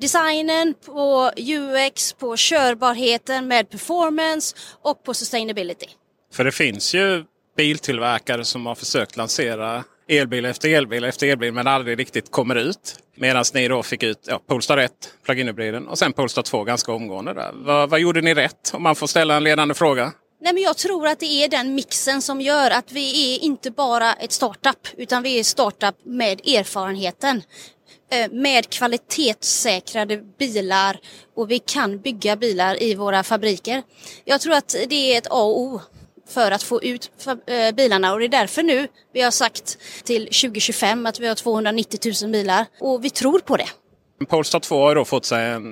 designen, på UX, på körbarheten med performance och på sustainability. För det finns ju biltillverkare som har försökt lansera elbil efter elbil efter elbil men aldrig riktigt kommer ut. Medan ni då fick ut ja, Polestar 1, plug-in-hybriden och sen Polestar 2 ganska omgående. Där. Vad, vad gjorde ni rätt? Om man får ställa en ledande fråga. Nej, men jag tror att det är den mixen som gör att vi är inte bara ett startup utan vi är startup med erfarenheten. Eh, med kvalitetssäkrade bilar och vi kan bygga bilar i våra fabriker. Jag tror att det är ett A och O för att få ut eh, bilarna och det är därför nu vi har sagt till 2025 att vi har 290 000 bilar och vi tror på det. Polestar 2 har då fått sig en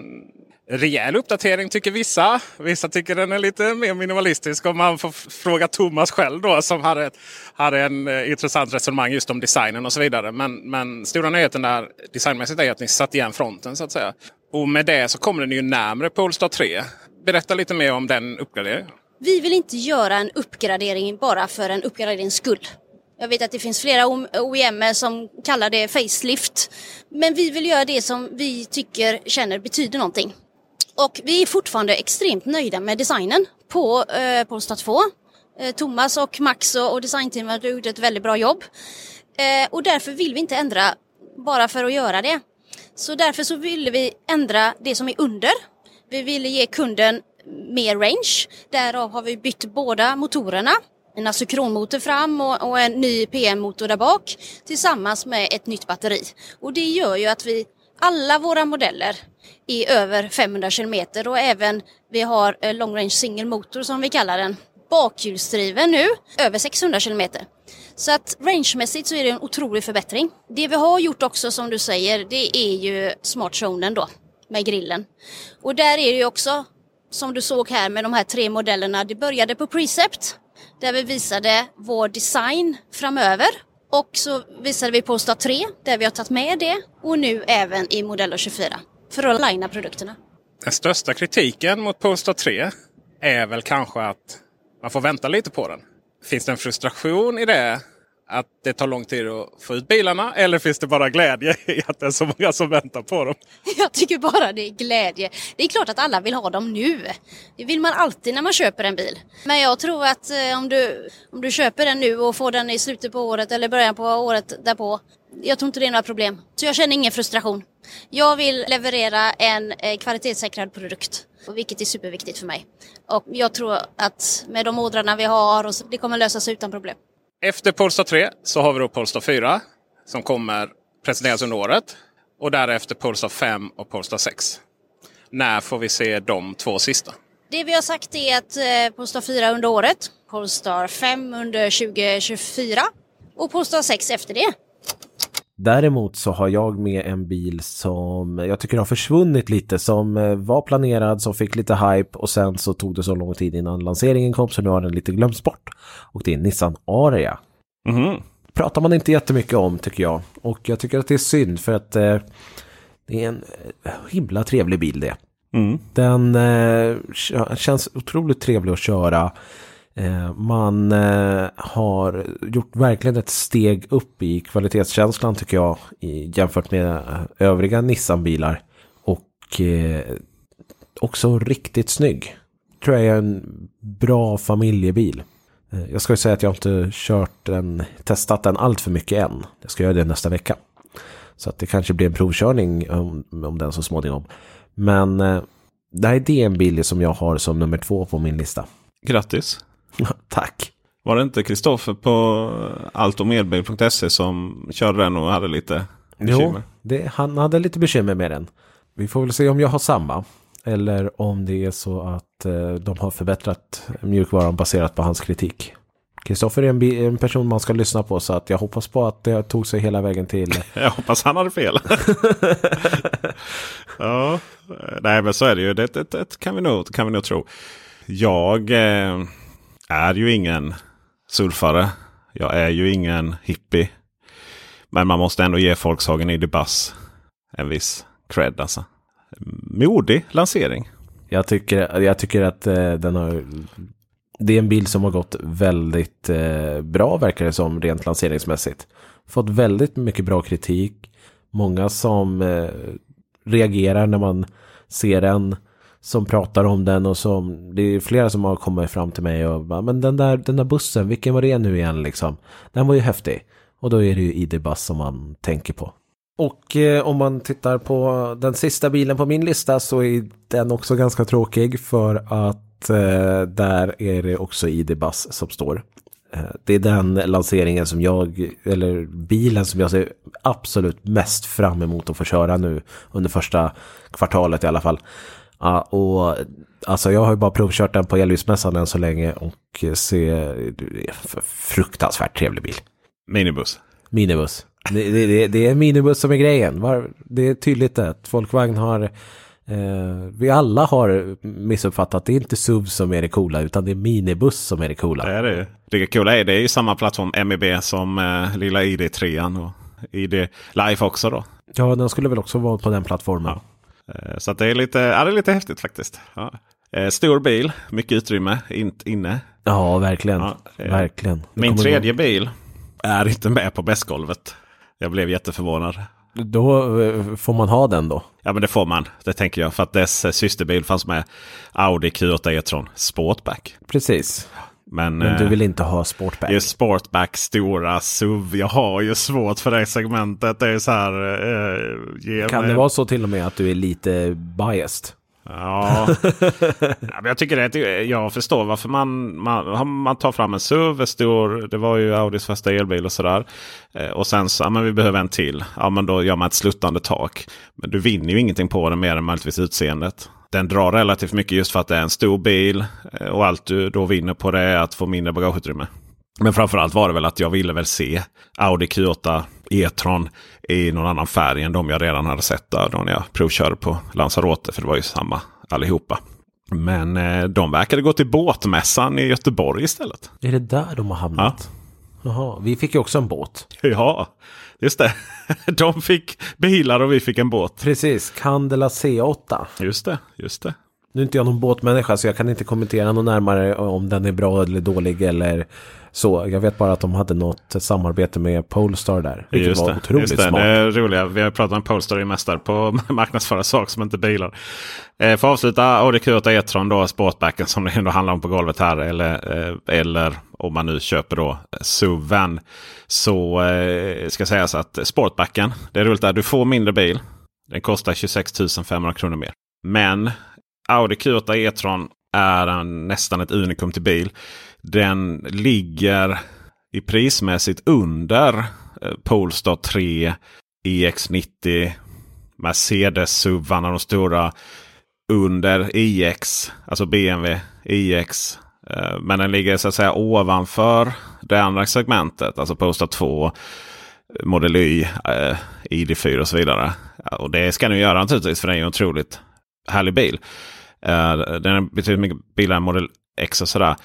rejäl uppdatering tycker vissa. Vissa tycker den är lite mer minimalistisk om man får fråga Thomas själv då som hade, ett, hade en eh, intressant resonemang just om designen och så vidare. Men, men stora nyheten där designmässigt är att ni satt igen fronten så att säga. Och med det så kommer den ju närmre Polestar 3. Berätta lite mer om den uppgraderingen. Vi vill inte göra en uppgradering bara för en uppgraderings skull. Jag vet att det finns flera OEM som kallar det facelift. Men vi vill göra det som vi tycker känner betyder någonting. Och vi är fortfarande extremt nöjda med designen på eh, Polestar 2. Eh, Thomas och Max och, och designteamet har gjort ett väldigt bra jobb. Eh, och därför vill vi inte ändra bara för att göra det. Så därför så ville vi ändra det som är under. Vi ville ge kunden mer range. Därav har vi bytt båda motorerna. En asykronmotor fram och, och en ny PM-motor där bak tillsammans med ett nytt batteri. Och det gör ju att vi alla våra modeller i över 500 kilometer och även vi har eh, long range single motor som vi kallar den. Bakhjulsdriven nu, över 600 kilometer. Så att rangemässigt så är det en otrolig förbättring. Det vi har gjort också som du säger, det är ju smartzonen då med grillen. Och där är det ju också, som du såg här med de här tre modellerna, det började på Precept där vi visade vår design framöver och så visade vi på Polestar 3 där vi har tagit med det och nu även i Modello 24 för att linea produkterna. Den största kritiken mot Polestar 3 är väl kanske att man får vänta lite på den. Finns det en frustration i det? Att det tar lång tid att få ut bilarna? Eller finns det bara glädje i att det är så många som väntar på dem? Jag tycker bara det är glädje. Det är klart att alla vill ha dem nu. Det vill man alltid när man köper en bil. Men jag tror att eh, om, du, om du köper den nu och får den i slutet på året eller början på året därpå. Jag tror inte det är några problem. Så jag känner ingen frustration. Jag vill leverera en eh, kvalitetssäkrad produkt. Vilket är superviktigt för mig. Och jag tror att med de ordrarna vi har, och det kommer lösa sig utan problem. Efter Polestar 3 så har vi då Polestar 4 som kommer presenteras under året. Och därefter Polestar 5 och Polestar 6. När får vi se de två sista? Det vi har sagt är att eh, Polestar 4 under året, Polestar 5 under 2024 och Polestar 6 efter det. Däremot så har jag med en bil som jag tycker har försvunnit lite, som eh, var planerad, som fick lite hype och sen så tog det så lång tid innan lanseringen kom så nu har den lite glömts bort. Och det är Nissan Aria. Mm. Pratar man inte jättemycket om tycker jag. Och jag tycker att det är synd för att eh, Det är en eh, himla trevlig bil det. Mm. Den eh, känns otroligt trevlig att köra. Eh, man eh, har gjort verkligen ett steg upp i kvalitetskänslan tycker jag jämfört med eh, övriga Nissan-bilar. Och också riktigt snygg. Tror jag är en bra familjebil. Jag ska ju säga att jag inte kört den, testat den allt för mycket än. Jag ska göra det nästa vecka. Så att det kanske blir en provkörning om, om den så småningom. Men eh, det här är en bil som jag har som nummer två på min lista. Grattis! Tack! Var det inte Kristoffer på altomedbil.se som körde den och hade lite Jo, bekymmer? det, han hade lite bekymmer med den. Vi får väl se om jag har samma. Eller om det är så att eh, de har förbättrat mjukvaran baserat på hans kritik. Kristoffer är en, en person man ska lyssna på så att jag hoppas på att det tog sig hela vägen till... Jag hoppas han hade fel. ja, nej men så är det ju. Det, det, det kan, vi nog, kan vi nog tro. Jag eh, är ju ingen surfare. Jag är ju ingen hippie. Men man måste ändå ge Volkswagen ID Buzz en viss cred alltså. Modig lansering. Jag tycker, jag tycker att eh, den har... Det är en bil som har gått väldigt eh, bra verkar det som rent lanseringsmässigt. Fått väldigt mycket bra kritik. Många som eh, reagerar när man ser den. Som pratar om den och som... Det är flera som har kommit fram till mig och bara, men den där, den där bussen, vilken var det nu igen liksom? Den var ju häftig. Och då är det ju ID-Buzz som man tänker på. Och eh, om man tittar på den sista bilen på min lista så är den också ganska tråkig för att eh, där är det också ID Buzz som står. Eh, det är den lanseringen som jag, eller bilen som jag ser absolut mest fram emot att få köra nu under första kvartalet i alla fall. Ja, och alltså jag har ju bara provkört den på elljusmässan än så länge och ser det en fruktansvärt trevlig bil. Minibuss. Minibuss. Det, det, det, det är minibuss som är grejen. Det är tydligt att Folkvagn har... Eh, vi alla har missuppfattat. Det är inte SUV som är det coola utan det är minibuss som är det coola. Det är det ju. Det coola är det är ju samma plattform MEB som eh, lilla ID3 och ID Life också då. Ja, den skulle väl också vara på den plattformen. Eh, Så att det är lite, ja, det är lite häftigt faktiskt. Ja. Eh, Stor bil, mycket utrymme in, inne. Ja, verkligen. eh, verkligen. Min tredje bil är inte med på bästgolvet. Jag blev jätteförvånad. Då eh, får man ha den då. Ja men det får man. Det tänker jag. För att dess eh, systerbil fanns med. Audi Q8 E-tron Sportback. Precis. Men, Men du eh, vill inte ha Sportback? Just Sportback, stora SUV. Jag har ju svårt för det segmentet. Det är så här. Eh, Kan mig- det vara så till och med att du är lite biased? Ja. jag tycker det. är- Jag förstår varför man, man, man tar fram en SUV. en Stor, det var ju Audis första elbil och sådär. Eh, och sen så, ja men vi behöver en till. Ja men då gör man ett sluttande tak. Men du vinner ju ingenting på den mer än möjligtvis utseendet. Den drar relativt mycket just för att det är en stor bil. eh, Och allt du då vinner på det är att få mindre bagageutrymme. Men framförallt var det väl att jag ville väl se Audi Q8 E-tron i någon annan färg än de jag redan hade sett där då när jag provkörde på Lanzarote. För det var ju samma allihopa. Men eh, de verkade gå till båtmässan i Göteborg istället. Är det där de har hamnat? Jaha, vi fick ju också en båt. Ja, just det. De fick bilar och vi fick en båt. Precis, Candela C8. Just det, just det. Nu är inte jag någon båtmänniska så jag kan inte kommentera något närmare om den är bra eller dålig eller så. Jag vet bara att de hade något samarbete med Polestar där. Vilket Just var det, otroligt just det. smart. det är roliga. Vi har pratat om Polestar i mästare på marknadsföra saker som inte bilar. Eh, för att avsluta Audi Q8 E-tron då Sportbacken som det ändå handlar om på golvet här. Eller, eh, eller om man nu köper då SUVen. Så eh, ska sägas att Sportbacken. Det är roligt att du får mindre bil. Den kostar 26 500 kronor mer. Men Audi Q8 E-tron är en, nästan ett unikum till bil. Den ligger i prismässigt under eh, Polestar 3, EX90, Mercedes-suvarna, de stora. Under iX, alltså BMW iX. Eh, men den ligger så att säga ovanför det andra segmentet, alltså Polestar 2, Model Y, eh, ID4 och så vidare. Och det ska den göra naturligtvis för det är ju en otroligt härlig bil. Eh, den är betydligt mycket billigare än Model X och sådär.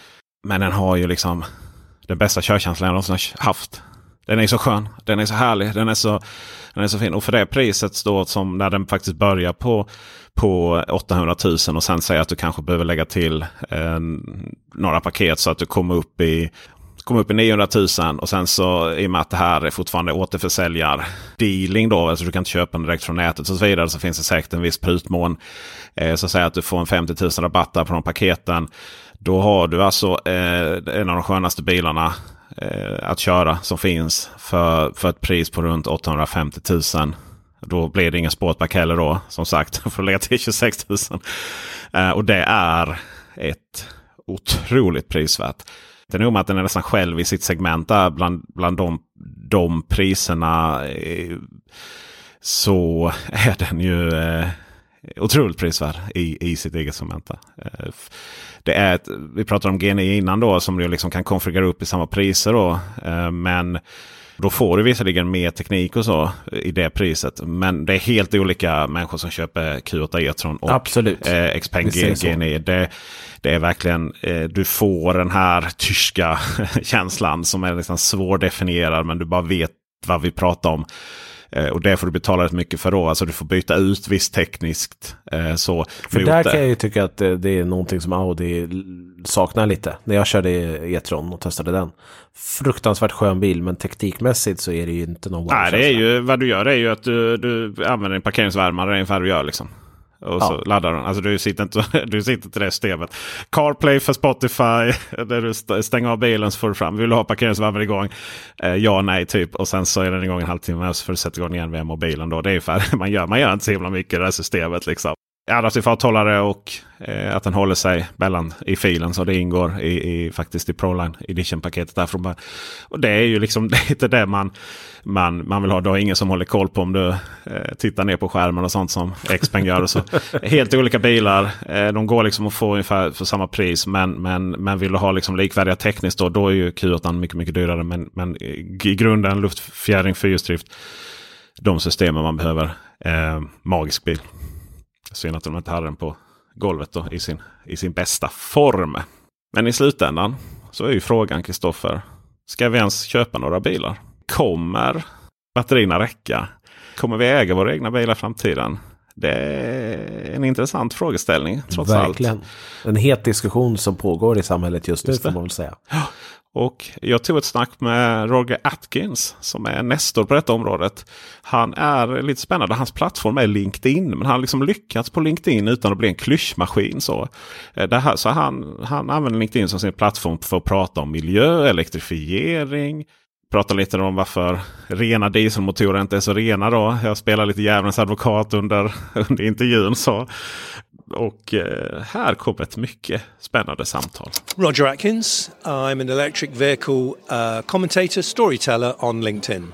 Men den har ju liksom den bästa körkänslan jag någonsin har haft. Den är så skön. Den är så härlig. Den är så Den är så fin. Och för det priset då som när den faktiskt börjar på, på 800 000 och sen säger att du kanske behöver lägga till eh, några paket så att du kommer upp i kom upp i 900 000 och sen så i och med att det här är fortfarande återförsäljar-dealing då. Alltså du kan inte köpa den direkt från nätet och så vidare. Så finns det säkert en viss prutmån. Eh, så säg att du får en 50 000 rabatt på de paketen. Då har du alltså eh, en av de skönaste bilarna eh, att köra som finns för, för ett pris på runt 850 000. Då blir det ingen sportback heller då. Som sagt, får lägga till 26 000. Eh, och det är ett otroligt prisvärt. Det är nog med att den är nästan själv i sitt segment där bland, bland de, de priserna. Eh, så är den ju eh, otroligt prisvärd i, i sitt eget segment. Eh, det är ett, vi pratade om GNI innan då som du liksom kan konfigurera upp i samma priser. Då, eh, men då får du visserligen mer teknik och så i det priset. Men det är helt olika människor som köper Q8 E-tron och Absolut. Eh, Xpeng GNI. Det, det är verkligen, eh, du får den här tyska känslan som är liksom svårdefinierad men du bara vet vad vi pratar om. Eh, och det får du betala rätt mycket för då. Alltså du får byta ut visst tekniskt. Eh, så för där kan jag ju tycka att det, är någonting som Audi saknar lite. När jag körde E-tron och testade den. Fruktansvärt skön bil men teknikmässigt så är det ju inte någon Nej, det är ju vad du gör är ju att du, du använder en parkeringsvärmare. Ungefär du gör liksom. Och så laddar den. Alltså du sitter inte, du sitter inte i det systemet. CarPlay för Spotify. Där du stänger av bilen så får du fram. Vill du ha parkeringsvärmen igång? Eh, ja, nej, typ. Och sen så är den igång en halvtimme. Så får du sätta igång igen via mobilen. Då. Det är för, man, gör, man gör inte så himla mycket i det här systemet. Liksom adaptiv farthållare och eh, att den håller sig mellan i filen. Så det ingår i, i faktiskt i Proline Edition-paketet där från början. Och det är ju liksom lite det man, man, man vill ha. Du har ingen som håller koll på om du eh, tittar ner på skärmen och sånt som Xpeng gör. Och så. Helt olika bilar. Eh, de går liksom att få ungefär för samma pris. Men, men, men vill du ha liksom likvärdiga tekniskt då, då är ju Q8 mycket, mycket dyrare. Men, men i grunden luftfjädring, fyrhjulsdrift. De systemen man behöver. Eh, magisk bil. Synd att de inte hade den på golvet då, i, sin, i sin bästa form. Men i slutändan så är ju frågan Kristoffer. Ska vi ens köpa några bilar? Kommer batterierna räcka? Kommer vi äga våra egna bilar i framtiden? Det är en intressant frågeställning trots Verkligen. allt. En het diskussion som pågår i samhället just nu just får man väl säga. Och jag tog ett snack med Roger Atkins som är nestor på detta området. Han är lite spännande. Hans plattform är LinkedIn. Men han har liksom lyckats på LinkedIn utan att bli en klyschmaskin. Så, eh, det här, så han, han använder LinkedIn som sin plattform för att prata om miljö, elektrifiering. Prata lite om varför rena dieselmotorer inte är så rena. Då. Jag spelar lite djävulens advokat under, under intervjun. Så och eh, här kommer ett mycket spännande samtal. Roger Atkins. I'm an electric vehicle uh, commentator, storyteller on LinkedIn.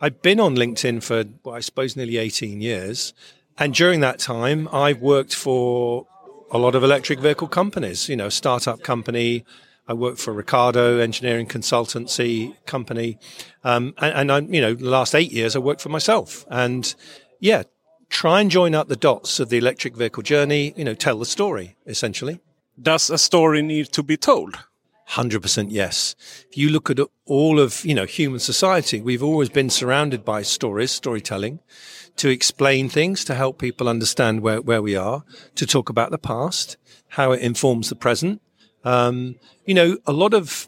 I've been on LinkedIn for, well, I suppose, nearly 18 years. And during that time, I've worked for a lot of electric vehicle companies, you know, startup company. I worked for Ricardo Engineering Consultancy Company. Um, and, and I, you know, the last eight years I worked for myself. And yeah, try and join up the dots of the electric vehicle journey, you know, tell the story essentially. Does a story need to be told? 100% yes. If you look at all of, you know, human society, we've always been surrounded by stories, storytelling, to explain things, to help people understand where, where we are, to talk about the past, how it informs the present. Um, you know, a lot of,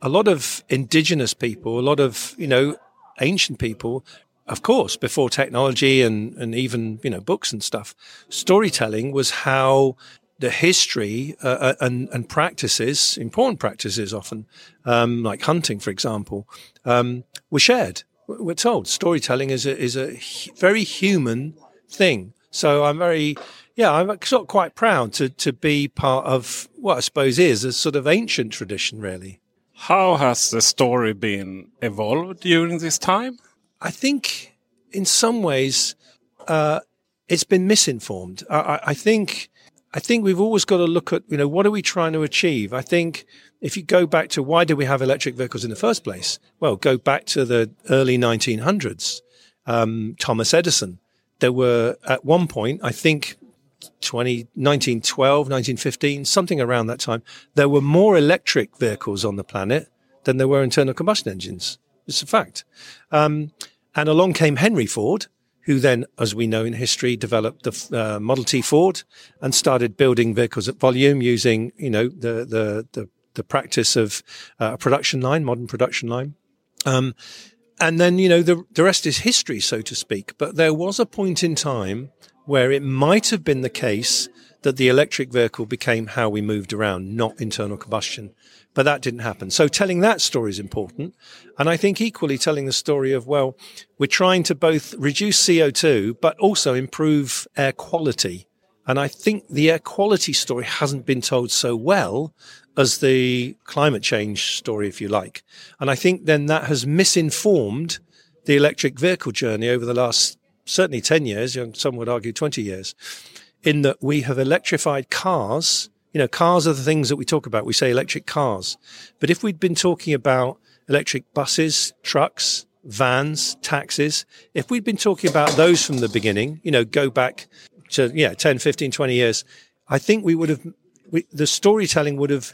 a lot of indigenous people, a lot of, you know, ancient people of course, before technology and, and even, you know, books and stuff, storytelling was how the history uh, uh, and, and practices, important practices often, um, like hunting, for example, um, were shared. We're told storytelling is a, is a very human thing. So I'm very, yeah, I'm sort of quite proud to, to be part of what I suppose is a sort of ancient tradition, really. How has the story been evolved during this time? I think in some ways uh, it's been misinformed. I, I, think I think we've always got to look at you know what are we trying to achieve. I think if you go back to why do we have electric vehicles in the first place? Well, go back to the early 1900s. Um, Thomas Edison. There were at one point, I think 20, 1912, 1915, something around that time, there were more electric vehicles on the planet than there were internal combustion engines. It's a fact. Um, And along came Henry Ford, who then, as we know in history, developed the uh, Model T Ford and started building vehicles at volume using, you know, the the the, the practice of uh, a production line, modern production line. Um, and then, you know, the the rest is history, so to speak. But there was a point in time where it might have been the case that the electric vehicle became how we moved around, not internal combustion. But that didn't happen. So telling that story is important. And I think equally telling the story of, well, we're trying to both reduce CO2, but also improve air quality. And I think the air quality story hasn't been told so well as the climate change story, if you like. And I think then that has misinformed the electric vehicle journey over the last certainly 10 years, some would argue 20 years, in that we have electrified cars you know, cars are the things that we talk about. We say electric cars. But if we'd been talking about electric buses, trucks, vans, taxis, if we'd been talking about those from the beginning, you know, go back to, yeah, 10, 15, 20 years, I think we would have, we, the storytelling would have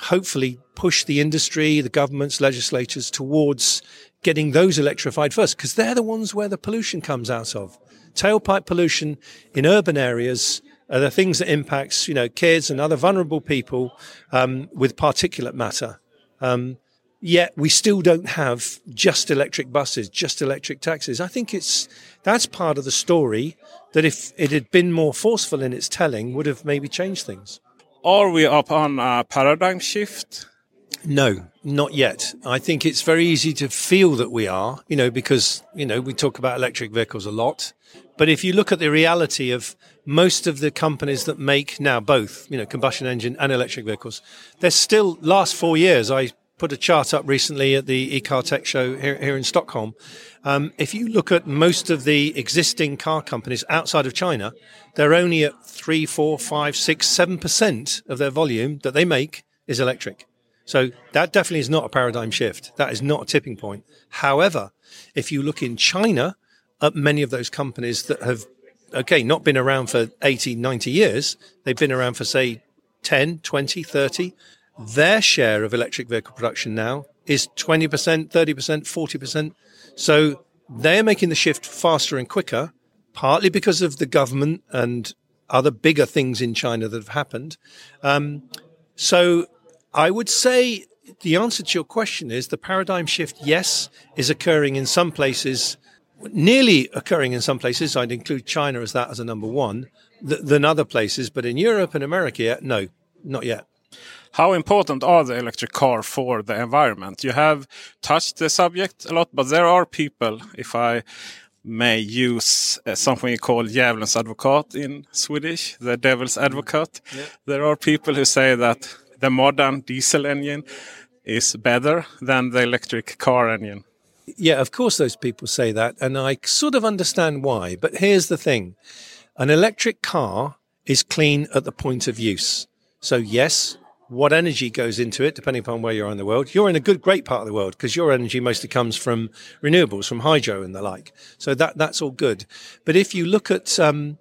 hopefully pushed the industry, the governments, legislators towards getting those electrified first, because they're the ones where the pollution comes out of. Tailpipe pollution in urban areas are the things that impacts you know kids and other vulnerable people um, with particulate matter. Um, yet we still don't have just electric buses, just electric taxis. I think it's that's part of the story that if it had been more forceful in its telling, would have maybe changed things. Are we up on a paradigm shift? No, not yet. I think it's very easy to feel that we are, you know, because, you know, we talk about electric vehicles a lot. But if you look at the reality of most of the companies that make now both, you know, combustion engine and electric vehicles, they're still last four years. I put a chart up recently at the eCar Tech Show here, here in Stockholm. Um, if you look at most of the existing car companies outside of China, they're only at three, four, five, six, seven percent of their volume that they make is electric. So that definitely is not a paradigm shift. That is not a tipping point. However, if you look in China at many of those companies that have okay, not been around for 80, 90 years. They've been around for, say, 10, 20, 30. Their share of electric vehicle production now is 20%, 30%, 40%. So they're making the shift faster and quicker, partly because of the government and other bigger things in China that have happened. Um, so I would say the answer to your question is the paradigm shift, yes, is occurring in some places nearly occurring in some places. I'd include China as that as a number one th- than other places, but in Europe and America, no, not yet. How important are the electric car for the environment? You have touched the subject a lot, but there are people, if I may use uh, something called djävulens advokat in Swedish, the devil's advocate. Yeah. There are people who say that the modern diesel engine is better than the electric car engine. Yeah, of course, those people say that, and I sort of understand why. But here's the thing an electric car is clean at the point of use. So, yes, what energy goes into it, depending upon where you are in the world. You're in a good, great part of the world because your energy mostly comes from renewables, from hydro and the like. So that that's all good. But if you look at, um,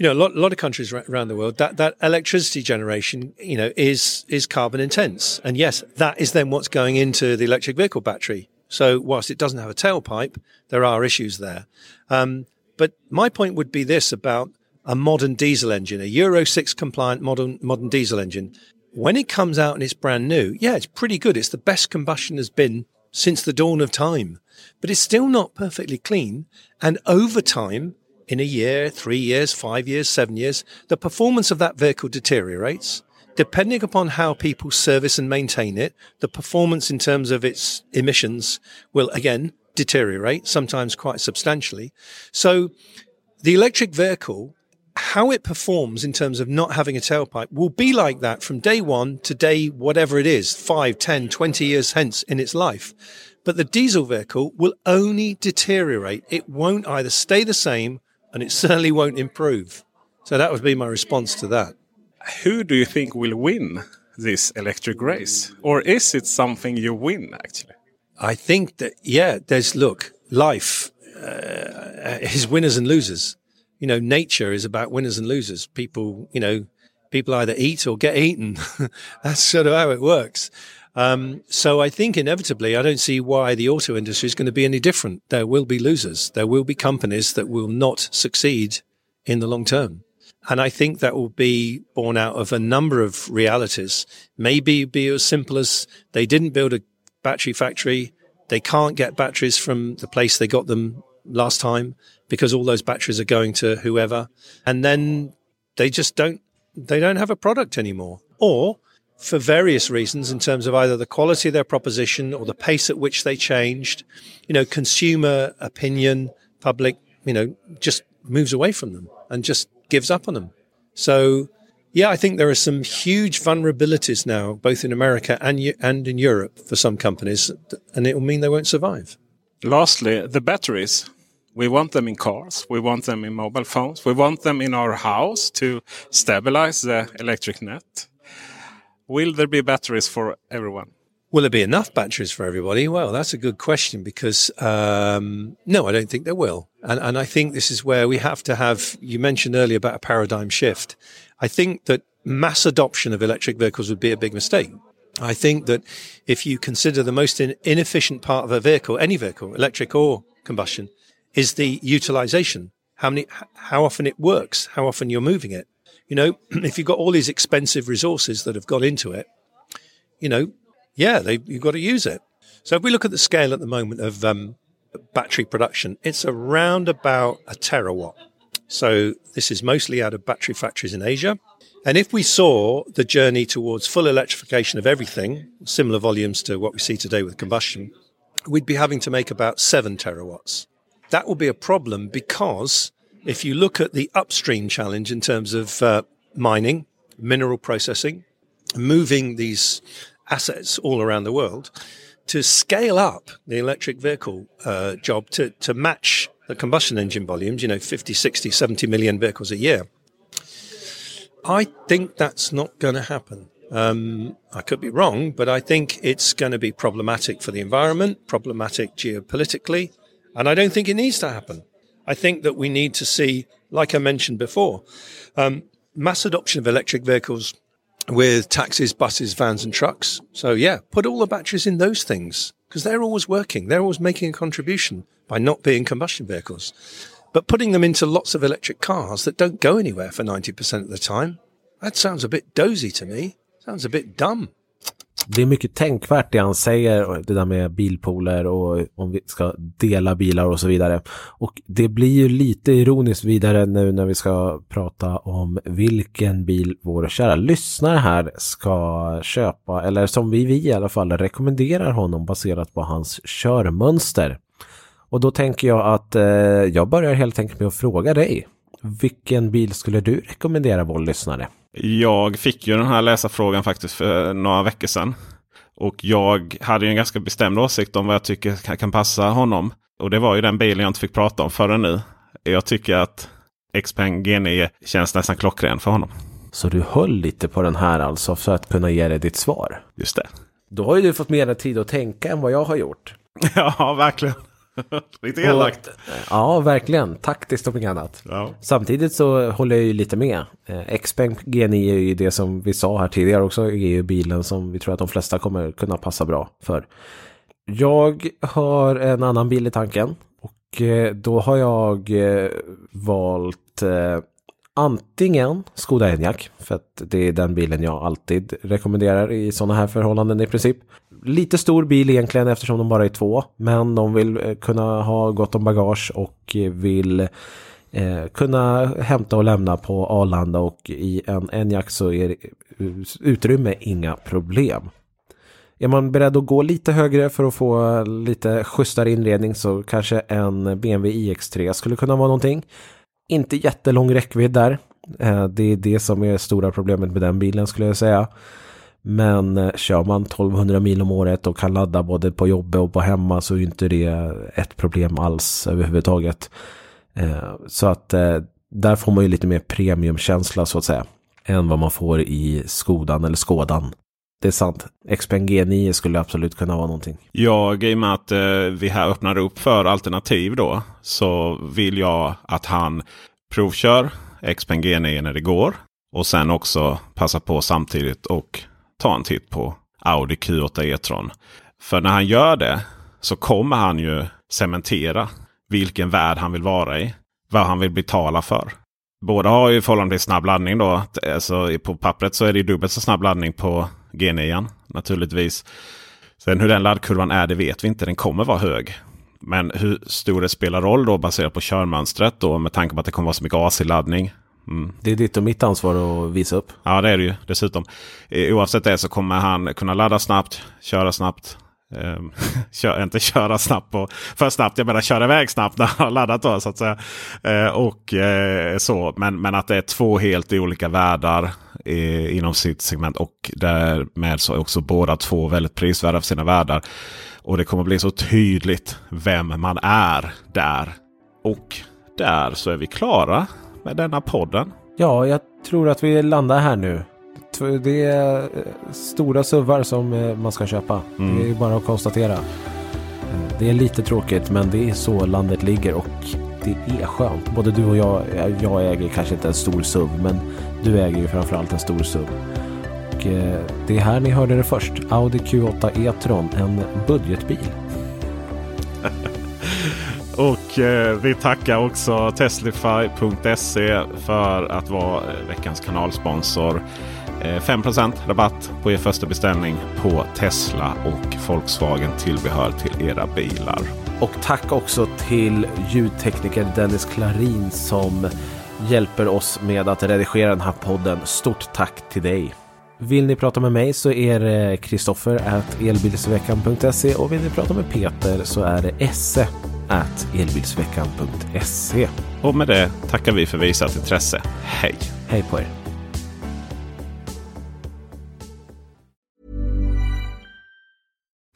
you know, a lot, a lot of countries around the world, that that electricity generation, you know, is is carbon intense, and yes, that is then what's going into the electric vehicle battery. So whilst it doesn't have a tailpipe, there are issues there. Um, but my point would be this about a modern diesel engine, a Euro 6 compliant modern, modern diesel engine. When it comes out and it's brand new, yeah, it's pretty good. It's the best combustion has been since the dawn of time, but it's still not perfectly clean. And over time, in a year, three years, five years, seven years, the performance of that vehicle deteriorates depending upon how people service and maintain it, the performance in terms of its emissions will again deteriorate, sometimes quite substantially. So the electric vehicle, how it performs in terms of not having a tailpipe will be like that from day one to day, whatever it is, 5, 10, 20 years hence in its life. But the diesel vehicle will only deteriorate. It won't either stay the same and it certainly won't improve. So that would be my response to that who do you think will win this electric race? Or is it something you win actually? I think that, yeah, there's, look, life uh, is winners and losers. You know, nature is about winners and losers. People, you know, people either eat or get eaten. That's sort of how it works. Um, so I think inevitably, I don't see why the auto industry is going to be any different. There will be losers. There will be companies that will not succeed in the long term. And I think that will be born out of a number of realities. Maybe be as simple as they didn't build a battery factory. They can't get batteries from the place they got them last time because all those batteries are going to whoever. And then they just don't, they don't have a product anymore. Or for various reasons in terms of either the quality of their proposition or the pace at which they changed, you know, consumer opinion, public, you know, just moves away from them and just gives up on them. So, yeah, I think there are some huge vulnerabilities now, both in America and and in Europe for some companies, and it will mean they won't survive. Lastly, the batteries. We want them in cars. We want them in mobile phones. We want them in our house to stabilize the electric net. Will there be batteries for everyone? Will there be enough batteries for everybody? Well, that's a good question because um, no, I don't think there will. And, and I think this is where we have to have. You mentioned earlier about a paradigm shift. I think that mass adoption of electric vehicles would be a big mistake. I think that if you consider the most in, inefficient part of a vehicle, any vehicle, electric or combustion, is the utilization. How many, how often it works, how often you're moving it. You know, if you've got all these expensive resources that have got into it, you know, yeah, they, you've got to use it. So if we look at the scale at the moment of um, battery production, it's around about a terawatt. So this is mostly out of battery factories in Asia. And if we saw the journey towards full electrification of everything, similar volumes to what we see today with combustion, we'd be having to make about seven terawatts. That will be a problem because if you look at the upstream challenge in terms of uh, mining, mineral processing, moving these assets all around the world, to scale up the electric vehicle uh, job to, to match the combustion engine volumes, you know, 50, 60, 70 million vehicles a year, I think that's not going to happen. Um, I could be wrong, but I think it's going to be problematic for the environment, problematic geopolitically, and I don't think it needs to happen. I think that we need to see, like I mentioned before, um, mass adoption of electric vehicles with taxis, buses, vans, and trucks. So, yeah, put all the batteries in those things because they're always working. They're always making a contribution by not being combustion vehicles. But putting them into lots of electric cars that don't go anywhere for 90% of the time, that sounds a bit dozy to me. Sounds a bit dumb. Det är mycket tänkvärt det han säger, det där med bilpooler och om vi ska dela bilar och så vidare. Och det blir ju lite ironiskt vidare nu när vi ska prata om vilken bil vår kära lyssnare här ska köpa, eller som vi, vi i alla fall rekommenderar honom baserat på hans körmönster. Och då tänker jag att eh, jag börjar helt enkelt med att fråga dig. Vilken bil skulle du rekommendera vår lyssnare? Jag fick ju den här läsarfrågan faktiskt för några veckor sedan. Och jag hade en ganska bestämd åsikt om vad jag tycker kan passa honom. Och det var ju den bilen jag inte fick prata om förrän nu. Jag tycker att Xpeng G9 känns nästan klockren för honom. Så du höll lite på den här alltså för att kunna ge dig ditt svar? Just det. Då har ju du fått mer tid att tänka än vad jag har gjort. ja, verkligen. lite elakt. Ja, verkligen. Taktiskt och inget annat. Ja. Samtidigt så håller jag ju lite med. Eh, Xpeng G9 är ju det som vi sa här tidigare också. är ju bilen som vi tror att de flesta kommer kunna passa bra för. Jag har en annan bil i tanken. Och eh, då har jag eh, valt antingen Skoda Enyaq, för att det är den bilen jag alltid rekommenderar i sådana här förhållanden i princip. Lite stor bil egentligen eftersom de bara är två, men de vill eh, kunna ha gott om bagage och vill eh, kunna hämta och lämna på Arlanda och i en Enyaq så är eh, utrymme inga problem. Är man beredd att gå lite högre för att få lite schysstare inredning så kanske en BMW iX3 skulle kunna vara någonting. Inte jättelång räckvidd där. Eh, det är det som är stora problemet med den bilen skulle jag säga. Men eh, kör man 1200 mil om året och kan ladda både på jobbet och på hemma så är inte det ett problem alls överhuvudtaget. Eh, så att där får man ju lite mer premiumkänsla så att säga. Än vad man får i Skodan eller Skådan. Det är sant. Xpeng G9 skulle absolut kunna vara någonting. Jag, i och med att eh, vi här öppnar upp för alternativ då. Så vill jag att han provkör Xpeng G9 när det går. Och sen också passa på samtidigt och ta en titt på Audi Q8 E-tron. För när han gör det så kommer han ju cementera vilken värld han vill vara i. Vad han vill betala för. Båda har ju förhållandevis snabb laddning då. Alltså, på pappret så är det dubbelt så snabb laddning på G9 naturligtvis. Sen hur den laddkurvan är det vet vi inte. Den kommer vara hög. Men hur stor det spelar roll då baserat på körmönstret då med tanke på att det kommer vara så mycket AC-laddning. Mm. Det är ditt och mitt ansvar att visa upp. Ja det är det ju dessutom. Oavsett det så kommer han kunna ladda snabbt, köra snabbt. Um, kör, inte köra snabbt på, för snabbt, jag menar köra iväg snabbt när han har laddat då så att säga. Uh, och uh, så, men, men att det är två helt olika världar uh, inom sitt segment. Och därmed så är också båda två väldigt prisvärda för sina världar. Och det kommer bli så tydligt vem man är där. Och där så är vi klara med denna podden. Ja, jag tror att vi landar här nu. Det är eh, stora suvar som eh, man ska köpa. Mm. Det är bara att konstatera. Eh, det är lite tråkigt men det är så landet ligger och det är skönt. Både du och jag, jag äger kanske inte en stor SUV men du äger ju framförallt en stor SUV. Och det är här ni hörde det först. Audi Q8 E-tron, en budgetbil. Och eh, vi tackar också Teslify.se för att vara veckans kanalsponsor. Eh, 5 rabatt på er första beställning på Tesla och Volkswagen tillbehör till era bilar. Och tack också till ljudtekniker Dennis Klarin som hjälper oss med att redigera den här podden. Stort tack till dig! Vill ni prata med mig så är det Kristoffer elbilsveckan.se och vill ni prata med Peter så är det esse at elbilsveckan.se. Och med det tackar vi för visat intresse. Hej! Hej på er!